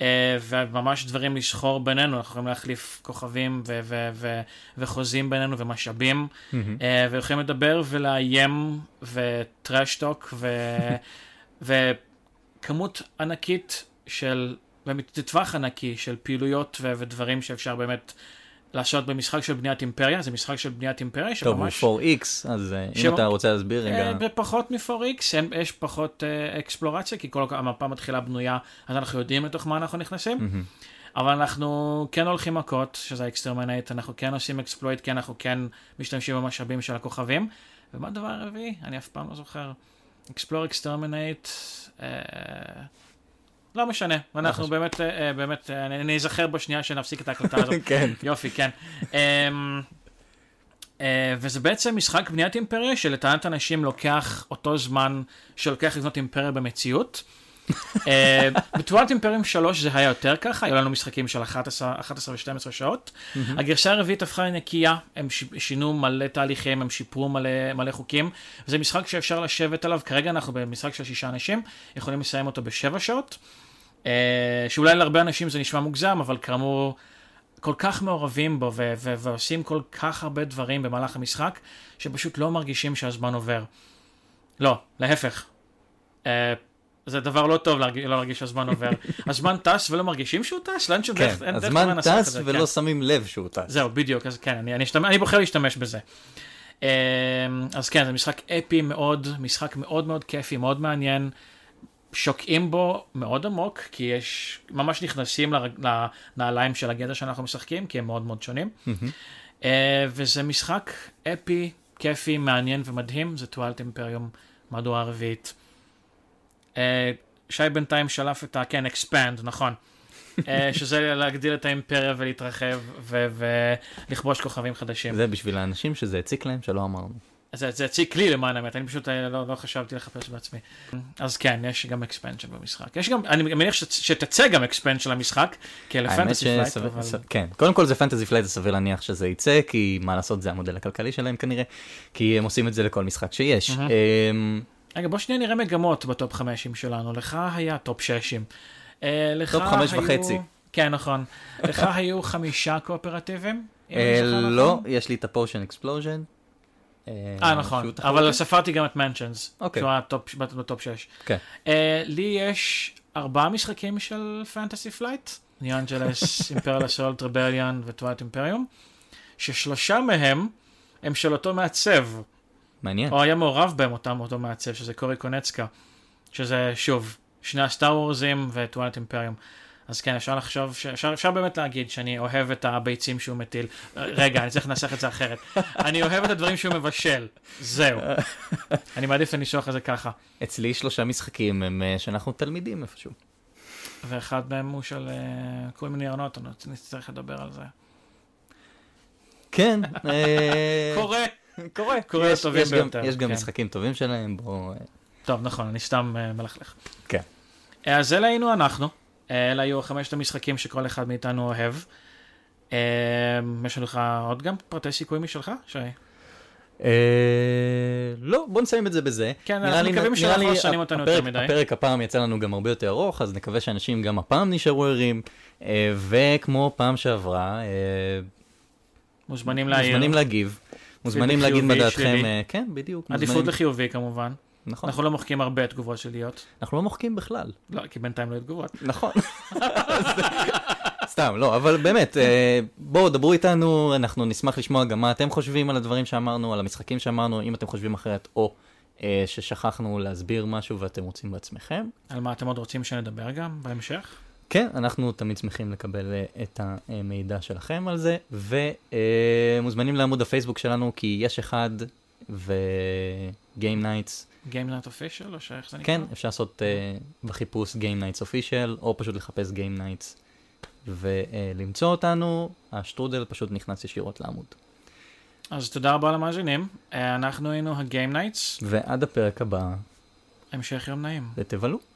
S2: אה, וממש דברים לשחור בינינו, אנחנו יכולים להחליף כוכבים ו- ו- ו- וחוזים בינינו ומשאבים,
S1: מהמם.
S2: אה, ויכולים לדבר ולאיים וטרשטוק וכמות ענקית של, באמת, טווח ענקי של פעילויות ו- ודברים שאפשר באמת לעשות במשחק של בניית אימפריה, זה משחק של בניית אימפריה
S1: טוב, הוא
S2: שממש...
S1: 4X, אז אה, אם אתה רוצה להסביר רגע,
S2: אה, בפחות מ-4X, אין- יש פחות אה, אקספלורציה, כי כל המפה מתחילה בנויה, אז אנחנו יודעים לתוך מה אנחנו נכנסים.
S1: מהמם.
S2: אבל אנחנו כן הולכים מכות, שזה ה exterminate, אנחנו כן עושים exploit, כי אנחנו כן משתמשים במשאבים של הכוכבים. ומה הדבר הרביעי? אני אף פעם לא זוכר. explore exterminate, לא משנה, אנחנו
S1: חשוב.
S2: באמת, אה, אה, באמת, אה, אני אזכר בשנייה שנפסיק את ההקלטה הזאת.
S1: כן.
S2: יופי, כן. אמ, וזה בעצם משחק בניית אימפריה שלטענת אנשים לוקח אותו זמן שלוקח לבנות אימפריה במציאות. אה, בתבואת אימפריום 3 זה היה יותר ככה, היו לנו משחקים של 11 11 ו-12 שעות. הגרסה הרביעית הפכה לנקייה, הם ש- שינו מלא תהליכים, הם שיפרו מלא, מלא חוקים. זה משחק שאפשר לשבת עליו, כרגע אנחנו במשחק של שישה אנשים, יכולים לסיים אותו בשבע שעות. אה, שאולי להרבה אנשים זה נשמע מוגזם, אבל כאמור, כל כך מעורבים בו ו- ו- ועושים כל כך הרבה דברים במהלך המשחק, שפשוט לא מרגישים שהזמן עובר. לא, להפך. אה, זה דבר לא טוב להרגיש, לא להרגיש שהזמן עובר. הזמן טס ולא מרגישים שהוא טס? לאן שהוא
S1: כן,
S2: דרך,
S1: הזמן טס ולא
S2: כן.
S1: שמים לב שהוא טס.
S2: זהו, בדיוק, אז כן, אני, אני, אשתמש, אני בוחר להשתמש בזה. אמ, אז כן, זה משחק אפי מאוד, משחק מאוד מאוד כיפי, מאוד מעניין. שוקעים בו מאוד עמוק, כי יש, ממש נכנסים לרג, לנעליים של הגזע שאנחנו משחקים, כי הם מאוד מאוד שונים. אה, וזה משחק אפי, כיפי, מעניין ומדהים, זה Twilight Imperium, מהדורה הרביעית. אה, שי בינתיים שלף את ה... כן, expand, נכון. אה, שזה להגדיל את האימפריה ולהתרחב ולכבוש כוכבים חדשים.
S1: זה בשביל האנשים שזה הציק להם שלא אמרנו.
S2: זה, זה הציק לי למען האמת, אני פשוט אה, לא, לא חשבתי לחפש בעצמי. אז כן, יש גם expansion במשחק. יש גם, אני מניח ש- שתצא גם expansion למשחק, כי אלה Fantasy
S1: Flight,
S2: אבל...
S1: ס- כן, קודם כל זה Fantasy Flight, זה סביר להניח שזה יצא, כי מה לעשות, זה המודל הכלכלי שלהם כנראה, כי הם עושים את זה לכל משחק שיש.
S2: מהמם. רגע, בוא שנייה נראה מגמות ב top חמשים שלנו. לך היה top ששים. אה, לך
S1: top חמש
S2: היו-
S1: וחצי.
S2: כן, נכון. לך היו חמישה קואופרטיבים?
S1: אה,
S2: זוכר
S1: לא,
S2: נכון?
S1: יש לי את ה Potion Explosion.
S2: אה, נכון. אבל ספרתי גם את Mansions.
S1: אוקיי.
S2: שהוא היה top- ב top שש.
S1: כן.
S2: אה, לי יש ארבעה משחקים של Fantasy Flight, New Angeles, Imperial Assault, Rebellion ו Twilight Imperium, ששלושה מהם הם של אותו מעצב,
S1: מעניין.
S2: או היה מעורב בהם אותם אותו מעצב, שזה Corey Konieczka, שזה שוב, שני ה Star Wars ים ו Twilight Imperium. אז כן, אפשר לחשוב, ש... אפשר, אפשר באמת להגיד שאני אוהב את הביצים שהוא מטיל. רגע, אני צריך לנסח את זה אחרת. אני אוהב את הדברים שהוא מבשל, זהו. אני מעדיף את זה ככה.
S1: אצלי שלושה משחקים הם אה, שאנחנו תלמידים איפשהו.
S2: ואחד מהם הוא של קוראים לי ארנוט, אני נצטרך לדבר על זה.
S1: כן. אה,
S2: קורה.
S1: קורה.
S2: קורה
S1: יש-
S2: הטובים
S1: יש גם-
S2: ביותר,
S1: יש גם
S2: כן.
S1: משחקים טובים שלהם, בואו... אה,
S2: טוב, נכון, אני סתם אה, מלכלך.
S1: כן.
S2: אה, אז אלה היינו אנחנו. אלה היו חמשת המשחקים שכל אחד מאיתנו אוהב. יש לך עוד גם פרטי סיכוי משלך, שי?
S1: לא, בוא נסיים את זה בזה.
S2: כן, אנחנו
S1: לי-
S2: מקווים שלא
S1: לי
S2: מפרשנים אותנו יותר מדי.
S1: הפרק הפעם יצא לנו גם הרבה יותר ארוך, אז נקווה שאנשים גם הפעם נשארו ערים. וכמו פעם שעברה.
S2: מוזמנים
S1: להגיב. מוזמנים להגיד מה דעתכם. אה, כן, בדיוק.
S2: עדיפות לחיובי כמובן.
S1: נכון.
S2: אנחנו לא מוחקים הרבה תגובות שליליות.
S1: אנחנו לא מוחקים בכלל.
S2: לא, כי בינתיים לא היו תגובות.
S1: נכון. סתם, לא, אבל באמת, אה, בואו, דברו איתנו, אנחנו נשמח לשמוע גם מה אתם חושבים על הדברים שאמרנו, על המשחקים שאמרנו, אם אתם חושבים אחרת, או אה, ששכחנו להסביר משהו ואתם רוצים בעצמכם.
S2: על מה אתם עוד רוצים שנדבר גם בהמשך?
S1: כן, אנחנו תמיד שמחים לקבל אה, את המידע שלכם על זה, ומוזמנים לעמוד הפייסבוק שלנו, כי יש אחד, ו-Game Nights,
S2: Game Night Official, או שאיך זה נקרא?
S1: כן, אפשר לעשות אה, בחיפוש Game Knights Official, או פשוט לחפש Game Knights ולמצוא אותנו, השטרודל פשוט נכנס ישירות לעמוד.
S2: אז תודה רבה למאזינים. אה, אנחנו היינו ה Game Knights.
S1: ועד הפרק הבא,
S2: המשך יום נעים.
S1: ותבלו.